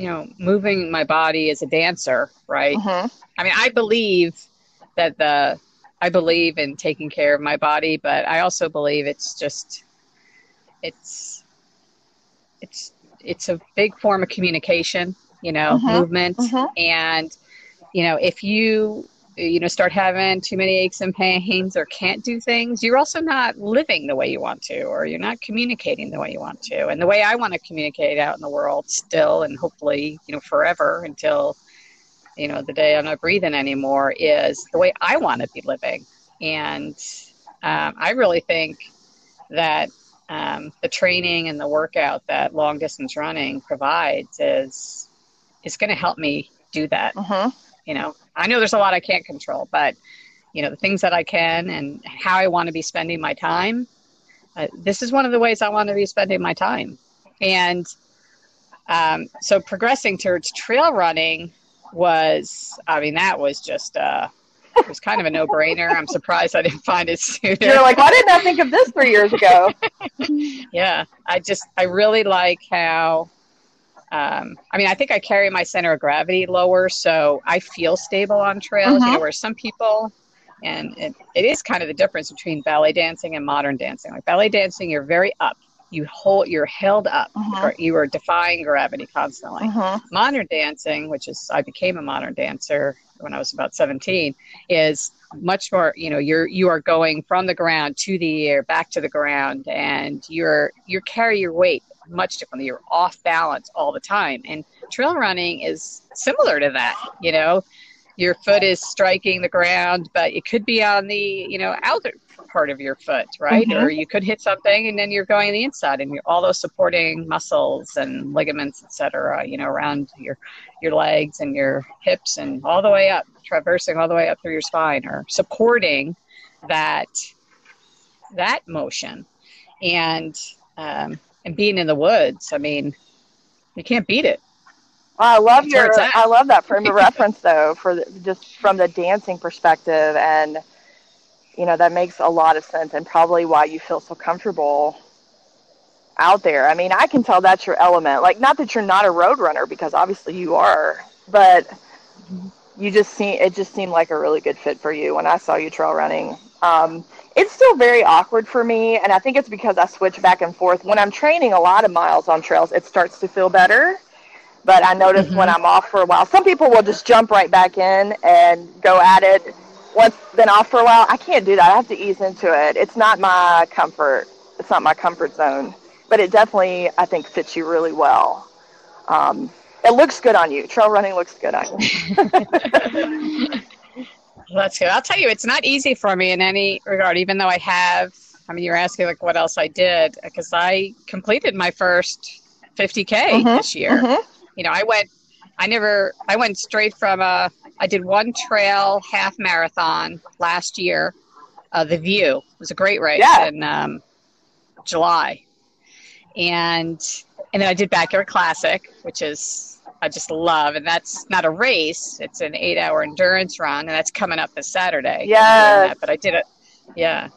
you know, moving my body as a dancer, right? Mhm. I mean, I believe that the I believe in taking care of my body, but I also believe it's just it's it's it's a big form of communication, you know, Mhm. movement Mhm. and you know, if you you know start having too many aches and pains or can't do things, you're also not living the way you want to or you're not communicating the way you want to. And the way I want to communicate out in the world still and hopefully, you know, forever until you know the day i'm not breathing anymore is the way i want to be living and um, i really think that um, the training and the workout that long distance running provides is is going to help me do that Mhm. You know i know there's a lot i can't control but you know the things that i can and how i want to be spending my time uh, this is one of the ways i want to be spending my time. And um, so progressing towards trail running was i mean that was just uh it was kind of a no-brainer. I'm surprised i didn't find it sooner. You're like, why didn't I think of this three years ago? yeah i just i really like how um, i mean i think i carry my center of gravity lower so i feel stable on trails you Mhm. know where some people and it, it is kind of the difference between ballet dancing and modern dancing like ballet dancing you're very up you hold you're held up Mhm. or you are defying gravity constantly Mhm. modern dancing, which is I became a modern dancer when I was about 17, is much more, you know, you're you are going from the ground to the air, back to the ground, and you're you carry your weight much differently. You're off balance all the time. And trail running is similar to that, you know. Your foot is striking the ground, but it could be on the, you know, outer part of your foot, right? Mhm. Or you could hit something and then you're going on the inside and you're all those supporting muscles and ligaments, et cetera, you know, around your your legs and your hips and all the way up, traversing all the way up through your spine or supporting that that motion and um, and being in the woods. I mean, you can't beat it. I love That's your. I love that frame of reference though, for the, just from the dancing perspective, and you know that makes a lot of sense, and probably why you feel so comfortable out there. I mean, I can tell that's your element. Like, not that you're not a road runner, because obviously you are, but you just seem it just seemed like a really good fit for you when I saw you trail running. Um, it's still very awkward for me, and I think it's because I switch back and forth. When I'm training a lot of miles on trails, it starts to feel better but I notice mm-hmm. when I'm off for a while, some people will just jump right back in and go at it. Once been off for a while, I can't do that. I have to ease into it. It's not my comfort. It's not my comfort zone. But it definitely, I think, fits you really well. Um, it looks good on you. Trail running looks good on you. That's good. I'll tell you, it's not easy for me in any regard, even though I have. I mean, you're asking like what else I did because I completed my first 50k mm-hmm. this year. Mm-hmm you know, I went, I never, I went straight from a, uh, did one trail half marathon last year. Uh, the View it was a great race yeah. in um, July, and and then I did Backyard Classic, which is I just love, and that's not a race; it's an eight-hour endurance run, and that's coming up this Saturday. Yeah, but I did it. Yeah,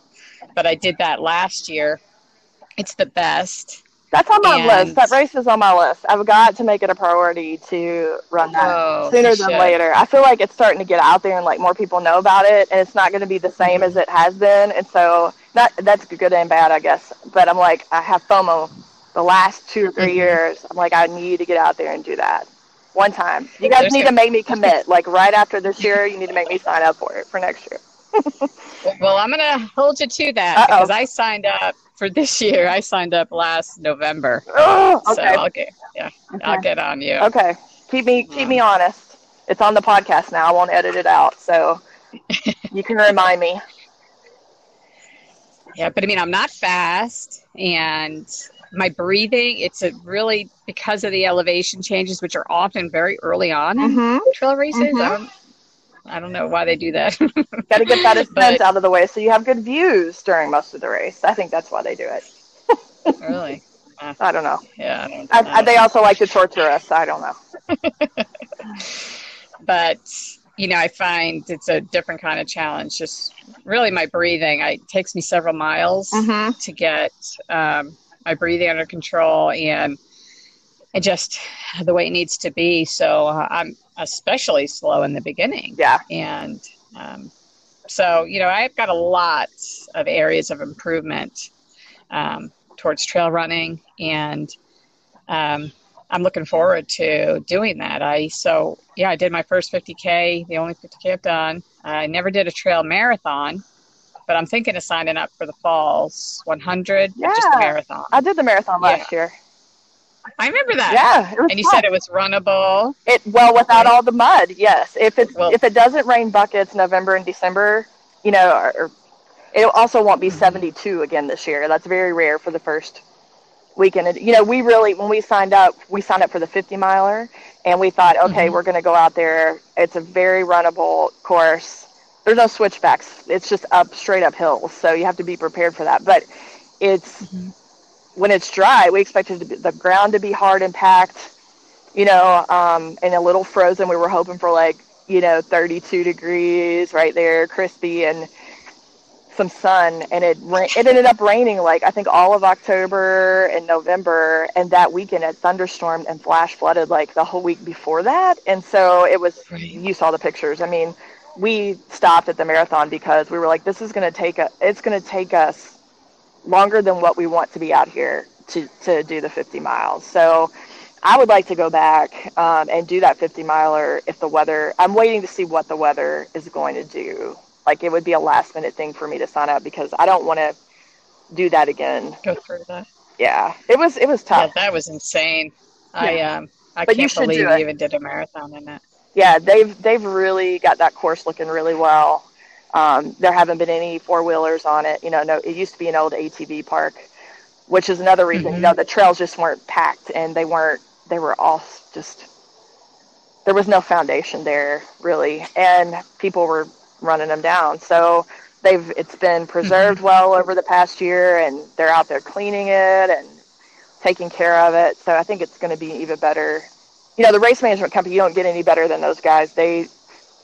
but I did that last year. It's the best. That's on my and, list. That race is on my list. I've got to make it a priority to run that oh, sooner than later. I feel like it's starting to get out there and like more people know about it, and it's not going to be the same as it has been. And so that that's good and bad, I guess. But I'm like, I have FOMO. The last two or 3 mm-hmm. years, I'm like, I need to get out there and do that one time. You guys There's need to make me commit. Like right after this year, you need to make me sign up for it for next year. well, I'm going to hold you to that Uh-oh. because I signed up for this year. I signed up last November. Oh, okay. So I'll get yeah, okay. I'll get on you. Okay. Keep me keep me honest. It's on the podcast now. I won't edit it out, so you can remind me. Yeah, but I mean, I'm not fast, and my breathing. It's a really because of the elevation changes, which are often very early on mm-hmm. in trail races. Mm-hmm. I don't know why they do that. Got to get that ascent out of the way so you have good views during most of the race. I think that's why they do it. really? Uh, I don't know. Yeah. I don't, I, I they also like to torture us. I don't know. but you know, I find it's a different kind of challenge. Just really, my breathing. I, it takes me several miles mm-hmm. to get um, my breathing under control and and just the way it needs to be. So uh, I'm especially slow in the beginning. Yeah. And um, so, you know, I've got a lot of areas of improvement um, towards trail running, and um, I'm looking forward to doing that. I so yeah, I did my first 50k, the only 50k I've done. I never did a trail marathon, but I'm thinking of signing up for the falls 100, yeah, just the marathon. I did the marathon last yeah. year. I remember that. Yeah, and you fun. said it was runnable. It well without all the mud. Yes, if it well, if it doesn't rain buckets November and December, you know, or, it also won't be 72 again this year. That's very rare for the first weekend. You know, we really when we signed up, we signed up for the 50 miler, and we thought, okay, mm-hmm. we're going to go out there. It's a very runnable course. There's no switchbacks. It's just up straight up hills, so you have to be prepared for that. But it's mm-hmm when it's dry, we expected be, the ground to be hard and packed, you know, um, and a little frozen. We were hoping for like, you know, 32 degrees right there, crispy and some sun. And it it ended up raining like I think all of October and November, and that weekend it thunderstormed and flash flooded like the whole week before that. And so it was. Right. You saw the pictures. I mean, we stopped at the marathon because we were like, this is going to take a. It's going to take us longer than what we want to be out here to, to do the 50 miles. So I would like to go back um, and do that 50 miler if the weather, I'm waiting to see what the weather is going to do. Like it would be a last minute thing for me to sign up because I don't want to do that again. Go through that. Yeah, it was it was tough. Yeah, that was insane. Yeah. I um I but can't believe you even did a marathon in it. Yeah, they've they've really got that course looking really well. Um, there haven't been any four wheelers on it. You know, no, it used to be an old ATV park, which is another reason. Mm-hmm. You know, the trails just weren't packed and they weren't. They were all just. There was no foundation there really, and people were running them down. So they've it's been preserved mm-hmm. well over the past year, and they're out there cleaning it and taking care of it. So I think it's going to be even better. You know, the race management company, you don't get any better than those guys. They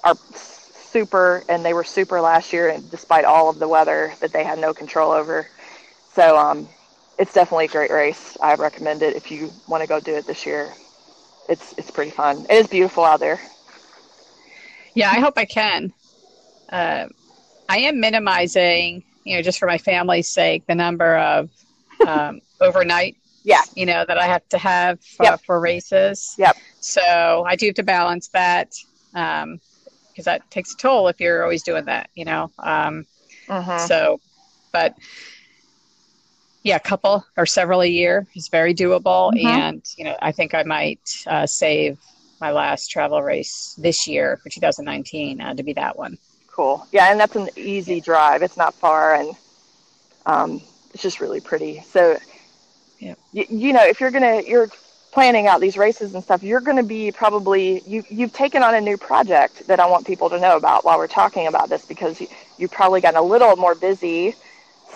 are super, and they were super last year, and despite all of the weather that they had no control over. So um, it's definitely a great race. I recommend it if you want to go do it this year. It's it's pretty fun. It is beautiful out there. Yeah, I hope I can. Uh, I am minimizing, you know, just for my family's sake, the number of um, overnight, yeah, you know, that I have to have for, yep. for races. Yep. So I do have to balance that because um, that takes a toll if you're always doing that, you know. Um, uh-huh. So, but yeah, a couple or several a year is very doable, mm-hmm. and you know, I think I might uh, save my last travel race this year for 2019 uh, to be that one cool. Yeah, and that's an easy drive. It's not far, and um, it's just really pretty. So, yeah. y- you know, if you're gonna you're planning out these races and stuff, you're gonna be probably you you've taken on a new project that I want people to know about while we're talking about this because you, you've probably gotten a little more busy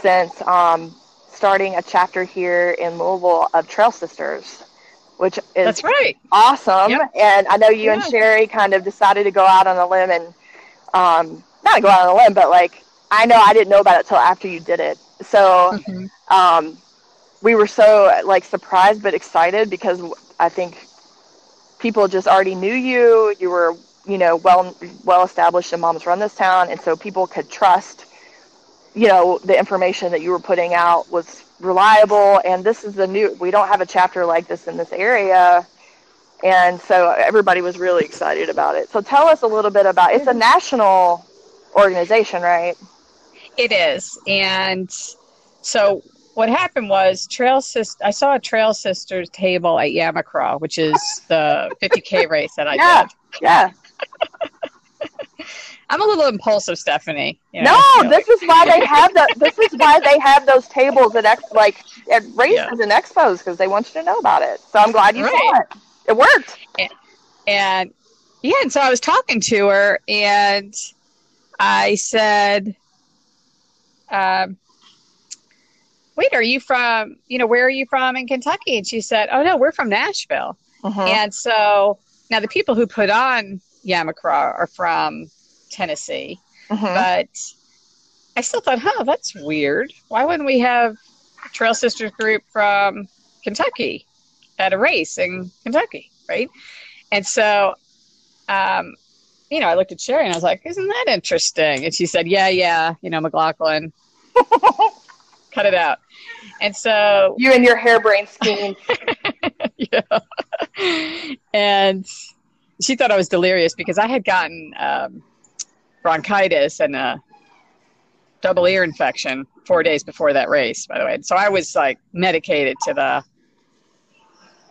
since um, starting a chapter here in Louisville of Trail Sisters which is That's right. awesome. Yep. And I know you yeah. and Sherry kind of decided to go out on a limb and um, not go out on a limb, but like I know I didn't know about it till after you did it. So mm-hmm. um, we were so like surprised but excited because I think people just already knew you. You were you know well well established in Moms Run This Town, and so people could trust you know the information that you were putting out was reliable. And this is the new. We don't have a chapter like this in this area. And so everybody was really excited about it. So tell us a little bit about it's a national organization, right? It is. And so what happened was Trail Sister I saw a Trail Sisters table at Yamacraw, which is the 50k race that I yeah, did. Yeah. I'm a little impulsive, Stephanie. You know, no, this is why they have the. This is why they have those tables at ex, like at races yeah. and expos because they want you to know about it. So I'm glad you right. saw it. It worked. And, and yeah, and so I was talking to her, and I said, um, wait, are you from, you know, where are you from in Kentucky? And she said, oh, no, we're from Nashville. Uh-huh. And so now the people who put on Yamacraw are from Tennessee. Uh-huh. But I still thought, huh, that's weird. Why wouldn't we have Trail Sisters group from Kentucky at a race in Kentucky, right? And so um, you know, I looked at Sherry and I was like, isn't that interesting? And she said, yeah, yeah, you know, McLoughlin, cut it out. And so you and your harebrained scheme. yeah. And she thought I was delirious because I had gotten um, bronchitis and a double ear infection four days before that race, by the way. So I was like medicated to the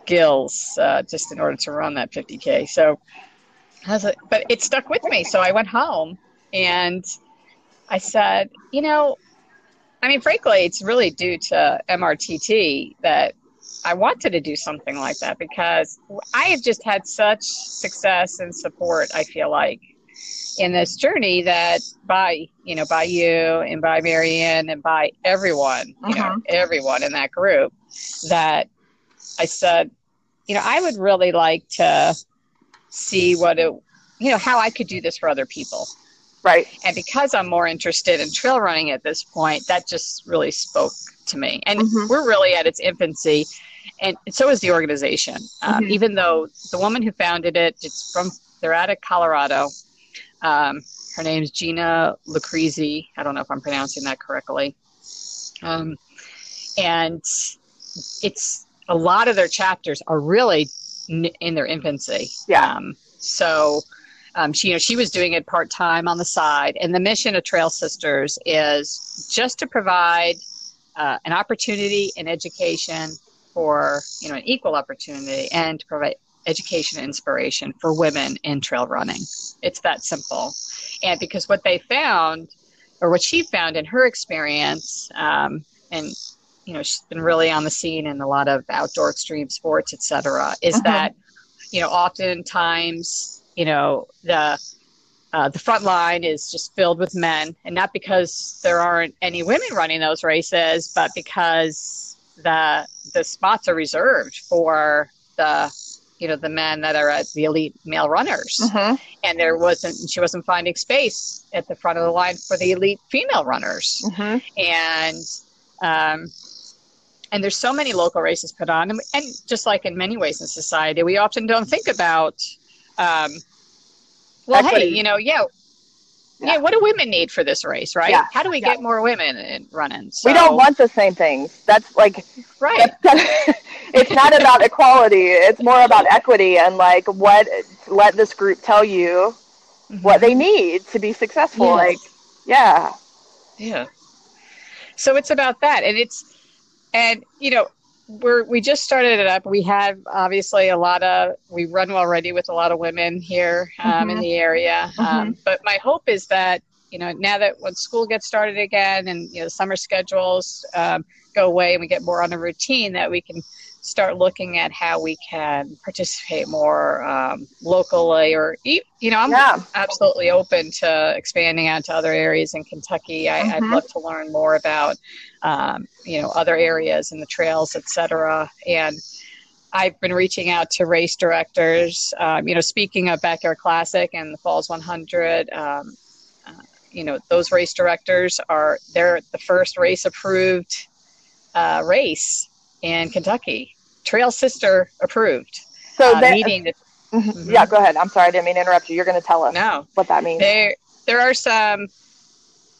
gills uh, just in order to run that 50K. So I was like, but it stuck with me. So I went home and I said, you know, I mean, frankly, it's really due to MRTT that I wanted to do something like that because I have just had such success and support, I feel like, in this journey that by, you know, by you and by Marianne and by everyone, you uh-huh. know, everyone in that group that I said, you know, I would really like to see what it, you know, how I could do this for other people. Right. And because I'm more interested in trail running at this point, that just really spoke to me. And mm-hmm. we're really at its infancy. And so is the organization. Um, mm-hmm. even though the woman who founded it, it's from, they're out of Colorado. Um, her name's Gina Lucrezi. I don't know if I'm pronouncing that correctly. Um, and it's a lot of their chapters are really in their infancy. Yeah. Um, so um, she, you know, she was doing it part time on the side, and the mission of Trail Sisters is just to provide uh, an opportunity and education for you know an equal opportunity and to provide education and inspiration for women in trail running. It's that simple, and because what they found, or what she found in her experience, um, and you know she's been really on the scene in a lot of outdoor extreme sports, etc. Is uh-huh. that you know oftentimes you know the uh, the front line is just filled with men, and not because there aren't any women running those races, but because the the spots are reserved for the you know the men that are at the elite male runners Mhm. and there wasn't she wasn't finding space at the front of the line for the elite female runners Mhm. and um, and there's so many local races put on and, and just like in many ways in society we often don't think about um, well hey you know yeah, yeah Yeah. what do women need for this race right Yeah. how do we Yeah. get more women in running we don't want the same things. That's like right it's not about equality. It's more about equity and like what let this group tell you what they need to be successful. Yeah. Like, yeah, Yeah. So it's about that, and it's and you know we're we just started it up. We have obviously a lot of we run already with a lot of women here um, in Mhm. the area. Um, but my hope is that you know now that when school gets started again and you know summer schedules um, go away and we get more on a routine, that we can start looking at how we can participate more um, locally or you know I'm yeah, absolutely open to expanding out to other areas in Kentucky. I, I'd Mhm. love to learn more about, um, you know, other areas and the trails, etc. And I've been reaching out to race directors. Um, you know, speaking of Backyard Classic and the Falls 100, um, uh, you know, those race directors are they're the first race approved uh, race in Kentucky. Trail Sister approved. so uh, that, meeting the, Mhm. yeah. Go ahead. I'm sorry, I didn't mean to interrupt you. You're going to tell us no, what that means. there there are some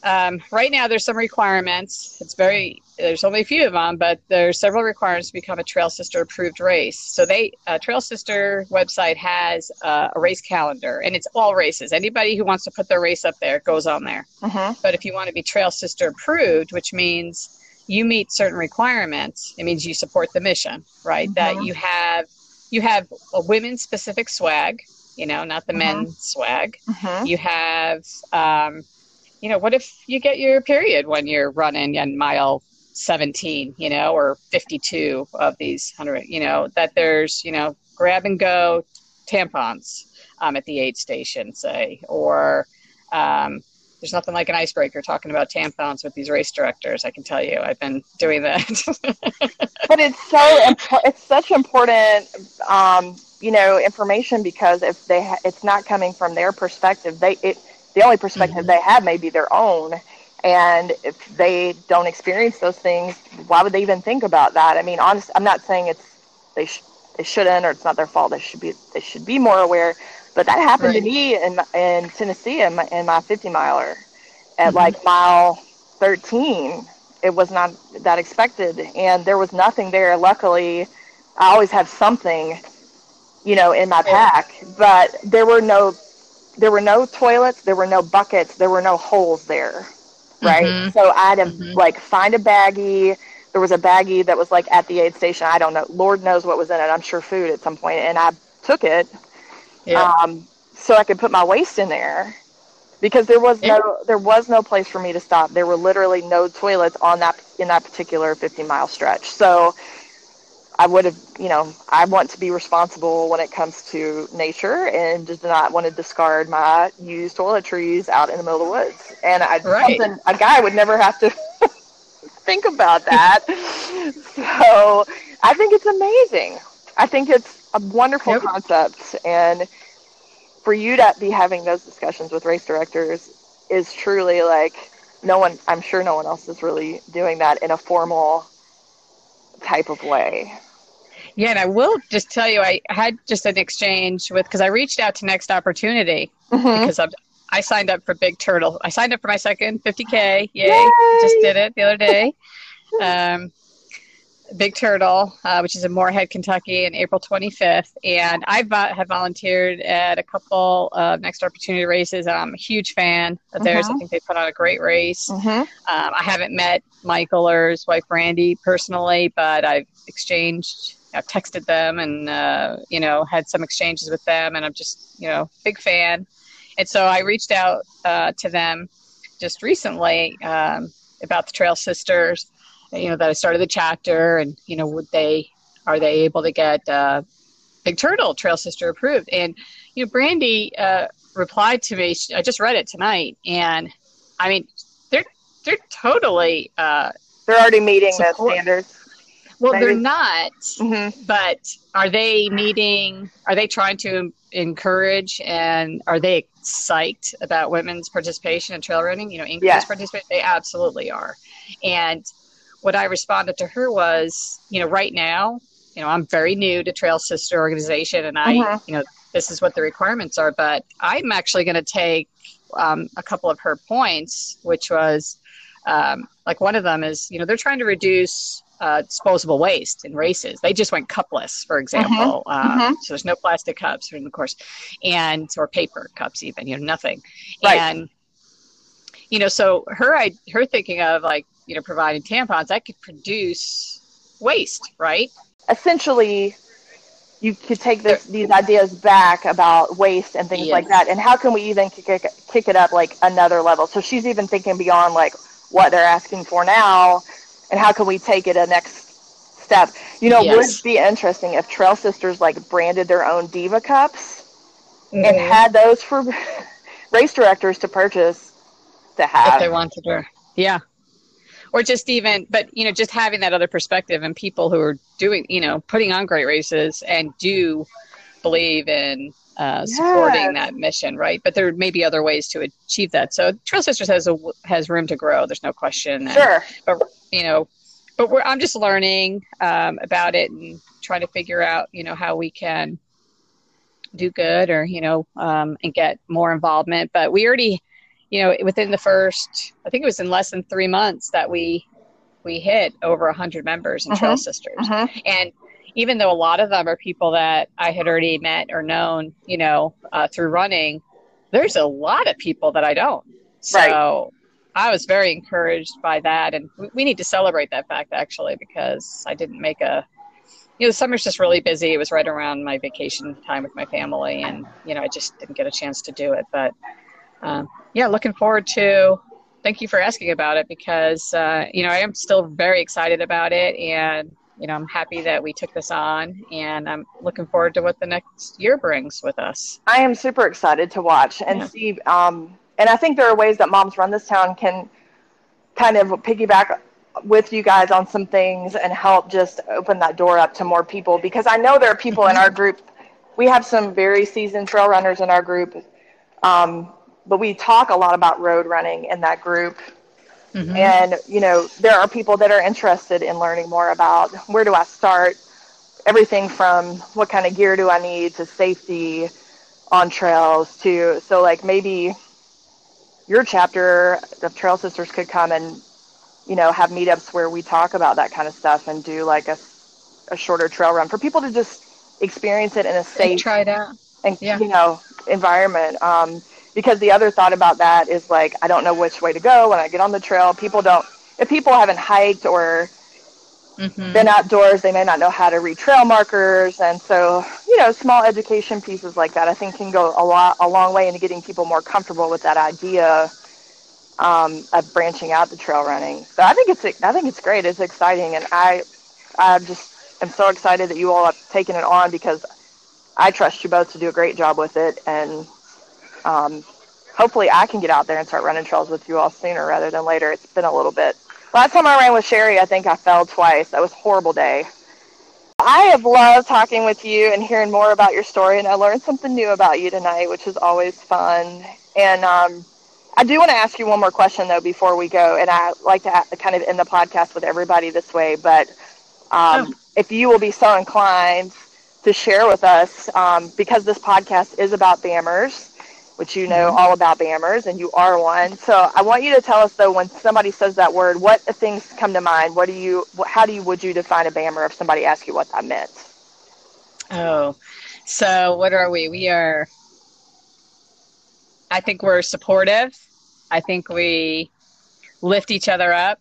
um, right now there's some requirements it's very there's only a few of them but there's several requirements to become a trail sister approved race so they uh, trail sister website has uh, a race calendar and it's all races anybody who wants to put their race up there goes on there Mhm. but if you want to be trail sister approved which means you meet certain requirements it means you support the mission right that Mhm. you have you have a women specific swag you know not the Mhm. men's swag Mhm. you have um, you know what if you get your period when you're running in mile 17 you know or 52 of these 100 you know that there's you know grab and go tampons um, at the aid station say or um, there's nothing like an icebreaker talking about tampons with these race directors i can tell you. I've been doing that. But it's so impo- it's such important um, you know information because if they ha- it's not coming from their perspective they it the only perspective Mhm. they have may be their own. And if they don't experience those things why would they even think about that? I mean honest i'm not saying it's they sh- they shouldn't or it's not their fault. They should be they should be more aware but that happened to me in in tennessee in my, in my 50 miler at Mhm. like mile 13 it was not that expected and there was nothing there. Luckily i always have something you know in my pack. But there were no there were no toilets there were no buckets there were no holes there. Right? Mhm. so i had to Mhm. like find a baggie. There was a baggie that was like at the aid station. I don't know. Lord knows what was in it. I'm sure food at some point. And i took it yeah um, so I could put my waste in there because there was no there was no place for me to stop. There were literally no toilets on that in that particular 50 mile stretch. So I would have, you know, I want to be responsible when it comes to nature and just not want to discard my used toiletries out in the middle of the woods. And I Right. a guy would never have to think about that. so I think it's amazing. I think it's wonderful Yep. concept and for you to be having those discussions with race directors is truly like no one I'm sure no one else is really doing that in a formal type of way. Yeah, and I will just tell you, I had just an exchange with because I reached out to Next Opportunity Mhm. because I'm, I signed up for Big Turtle. I signed up for my second 50k. Yay! Yay! Just did it the other day. Um, Big Turtle, uh, which is in Morehead, Kentucky, on April 25th, and I vo- have volunteered at a couple of Next Opportunity races. I'm a huge fan of theirs. I Mhm. think they put on a great race. Mhm. Um, I haven't met Michael or his wife Randy personally, but I've exchanged, I've texted them and, uh, you know, had some exchanges with them, and I'm just, you know, big fan. And so I reached out uh, to them just recently um, about the Trail Sisters, you know, that I started the chapter, and, you know, would they, are they able to get uh, Big Turtle Trail Sister approved? And, you know, Brandy, uh, replied to me. I just read it tonight, and I mean, they're they're totally. Uh, they're already meeting support. the standards. Well, maybe. they're not. Mm-hmm. But are they meeting? Are they trying to encourage and are they psyched about women's participation in trail running? You know, increased participation. They absolutely are. And what I responded to her was, you know, right now, you know, I'm very new to Trail Sister organization, and I, mm-hmm. you know, this is what the requirements are. But I'm actually going to take um, a couple of her points, which was um, like one of them is, you know, they're trying to reduce uh, disposable waste in races. They just went cupless, for example. Mm-hmm. Uh, mm-hmm. So there's no plastic cups, of course, and or paper cups, even you know nothing. Right. And you know, so her I her thinking of like you know providing tampons that could produce waste, right? Essentially, you could take this, these ideas back about waste and things yes. like that, and how can we even kick it, kick it up like another level? So she's even thinking beyond like what they're asking for now and how can we take it a next step? You know, yes. would be interesting if Trail Sisters like branded their own Diva cups mm-hmm. and had those for race directors to purchase to have if they wanted to. Yeah. Or just even, but you know, just having that other perspective and people who are doing, you know, putting on great races and do believe in uh, supporting that mission, right? But there may be other ways to achieve that. So Trail Sisters has a, has room to grow. There's no question. Sure. But you know, but we're, I'm just learning um, about it and trying to figure out, you know, how we can do good or you know, um, and get more involvement. But we already, you know, within the first, I think it was in less than three months that we we hit over 100 members in uh-huh. Trail Sisters, uh-huh. and even though a lot of them are people that I had already met or known, you know, uh, through running, there's a lot of people that I don't. So right. I was very encouraged by that. And we, we need to celebrate that fact actually, because I didn't make a, you know, the summer's just really busy. It was right around my vacation time with my family. And, you know, I just didn't get a chance to do it. But um, yeah, looking forward to, thank you for asking about it because, uh, you know, I am still very excited about it. And, you know, I'm happy that we took this on and I'm looking forward to what the next year brings with us. I am super excited to watch and yeah. see. Um, and I think there are ways that Moms Run This Town can kind of piggyback with you guys on some things and help just open that door up to more people because I know there are people in our group. We have some very seasoned trail runners in our group, um, but we talk a lot about road running in that group Mm-hmm. And, you know, there are people that are interested in learning more about where do I start? Everything from what kind of gear do I need to safety on trails to, so like maybe your chapter of Trail Sisters could come and, you know, have meetups where we talk about that kind of stuff and do like a, a shorter trail run for people to just experience it in a safe, and try it out. and yeah. you know, environment. Um, because the other thought about that is like I don't know which way to go when I get on the trail. People don't if people haven't hiked or mm-hmm. been outdoors, they may not know how to read trail markers, and so you know small education pieces like that I think can go a lot a long way into getting people more comfortable with that idea um, of branching out the trail running. So I think it's I think it's great. It's exciting, and I I just am so excited that you all have taken it on because I trust you both to do a great job with it and um, hopefully I can get out there and start running trails with you all sooner rather than later. It's been a little bit. Last time I ran with Sherry, I think I fell twice. That was a horrible day. I have loved talking with you and hearing more about your story, and I learned something new about you tonight, which is always fun. And um, I do want to ask you one more question, though, before we go. And I like to kind of end the podcast with everybody this way. But um, oh. if you will be so inclined to share with us, um, because this podcast is about BAMRs, which you know mm-hmm. all about BAMRs, and you are one. So I want you to tell us though, when somebody says that word, what things come to mind? What do you, how do you, would you define a BAMR if somebody asked you what that meant? Oh, so what are we? We are. I think we're supportive. I think we lift each other up.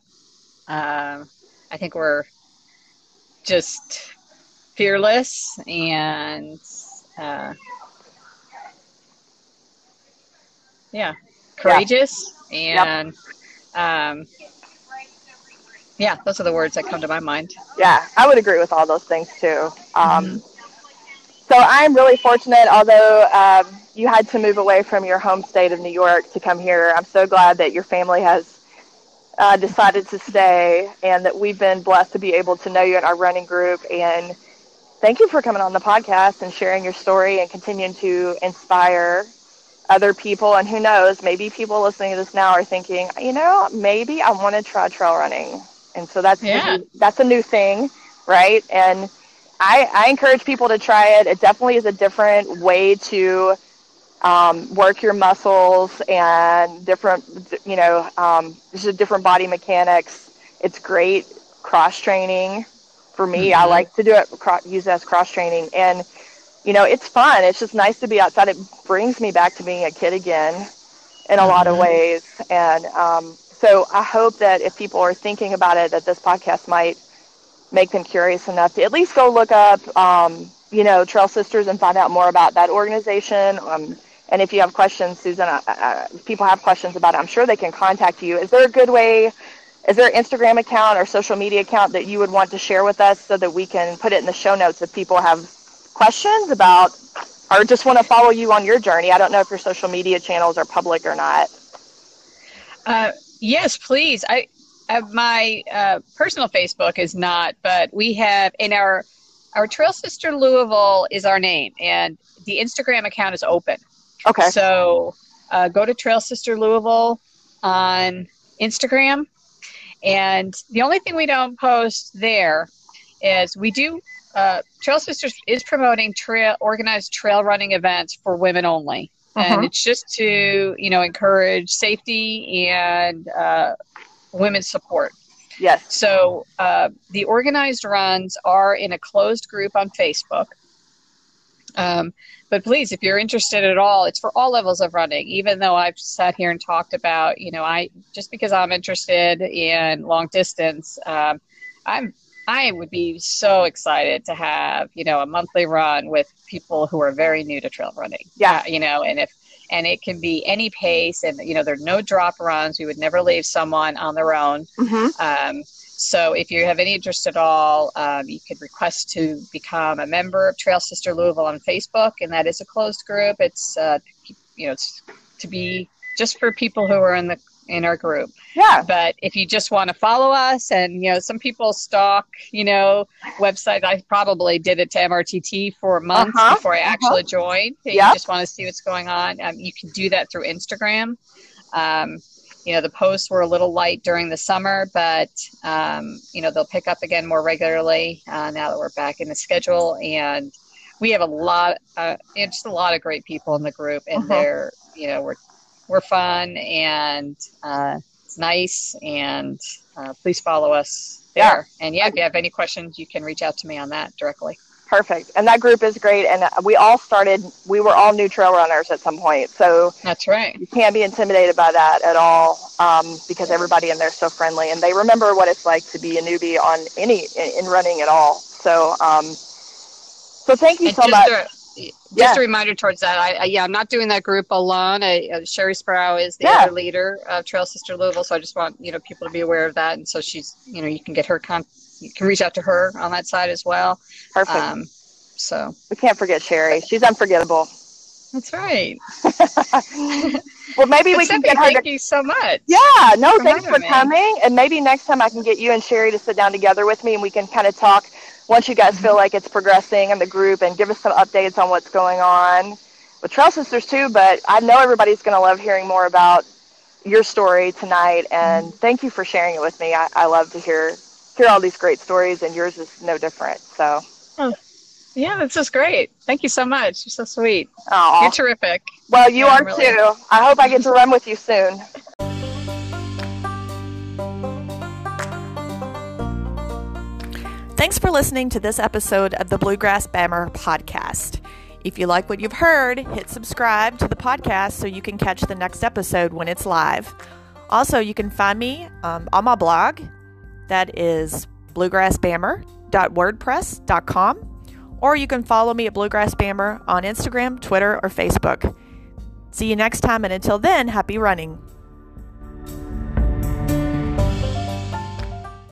Um, I think we're just fearless and. Uh, yeah courageous yeah. and um, yeah those are the words that come to my mind yeah i would agree with all those things too um, mm-hmm. so I'm really fortunate, although um, you had to move away from your home state of New York to come here. I'm so glad that your family has uh, decided to stay and that we've been blessed to be able to know you in our running group. And thank you for coming on the podcast and sharing your story and continuing to inspire other people. And who knows, maybe people listening to this now are thinking, you know, maybe I want to try trail running. And so that's yeah. that's a new thing, right? And I, I encourage people to try it. It definitely is a different way to um, work your muscles and different, you know, um, just different body mechanics. It's great cross training. For me, mm-hmm. I like to do it, use it as cross training. And, you know, it's fun. It's just nice to be outside. It brings me back to being a kid again in a mm-hmm. lot of mm-hmm. ways. And um, so I hope that if people are thinking about it, that this podcast might make them curious enough to at least go look up, um, you know, Trail Sisters and find out more about that organization. Um, and if you have questions, Susan, uh, uh, people have questions about it, I'm sure they can contact you. Is there a good way? Is there an Instagram account or social media account that you would want to share with us so that we can put it in the show notes if people have questions about or just want to follow you on your journey? I don't know if your social media channels are public or not. Uh, yes, please. I uh, my uh, personal Facebook is not, but we have in our our Trail Sister Louisville is our name, and the Instagram account is open. Okay. So uh, go to Trail Sister Louisville on Instagram, and the only thing we don't post there is we do. Uh, trail Sisters is promoting trail organized trail running events for women only, uh-huh. and it's just to you know encourage safety and uh, women's support. Yes. So uh, the organized runs are in a closed group on Facebook. Um, but please, if you're interested at all, it's for all levels of running. Even though I've sat here and talked about, you know, I just because I'm interested in long distance, um, I'm I would be so excited to have you know a monthly run with people who are very new to trail running. Yeah, uh, you know, and if and it can be any pace and you know there are no drop runs we would never leave someone on their own mm-hmm. um, so if you have any interest at all um, you could request to become a member of trail sister louisville on facebook and that is a closed group it's uh, you know it's to be just for people who are in the in our group. Yeah. But if you just want to follow us, and you know, some people stalk, you know, websites. I probably did it to MRTT for months uh-huh. before I uh-huh. actually uh-huh. joined. Yep. You just want to see what's going on. Um, you can do that through Instagram. Um, you know, the posts were a little light during the summer, but um, you know, they'll pick up again more regularly uh, now that we're back in the schedule and. We have a lot, uh, just a lot of great people in the group, and uh-huh. they're, you know, we're we're fun and uh, it's nice. And uh, please follow us there. Yeah. And yeah, if you have any questions, you can reach out to me on that directly. Perfect. And that group is great. And we all started, we were all new trail runners at some point. So that's right. You can't be intimidated by that at all um, because everybody in there is so friendly and they remember what it's like to be a newbie on any, in running at all. So, um, so thank you and so much. To, just yeah. a reminder towards that. I, I, yeah, I'm not doing that group alone. I, uh, Sherry Sproul is the yeah. other leader of Trail Sister Louisville, so I just want you know people to be aware of that. And so she's, you know, you can get her con, you can reach out to her on that side as well. Perfect. Um, so we can't forget Sherry. She's unforgettable. That's right. well, maybe we can get her. Thank to... you so much. Yeah, no, thanks for coming. And maybe next time I can get you and Sherry to sit down together with me, and we can kind of talk once you guys feel like it's progressing in the group and give us some updates on what's going on with Trail Sisters too. But I know everybody's going to love hearing more about your story tonight. And mm-hmm. thank you for sharing it with me. I, I love to hear hear all these great stories, and yours is no different. So. Oh, yeah, this is great. Thank you so much. You're so sweet. Aww. You're terrific. Well, you yeah, are really... too. I hope I get to run with you soon. Thanks for listening to this episode of the Bluegrass BAMR podcast. If you like what you've heard, hit subscribe to the podcast so you can catch the next episode when it's live. Also, you can find me um, on my blog. That is bluegrassbamr.wordpress.com. Or you can follow me at bluegrassbammer on Instagram, Twitter, or Facebook. See you next time, and until then, happy running.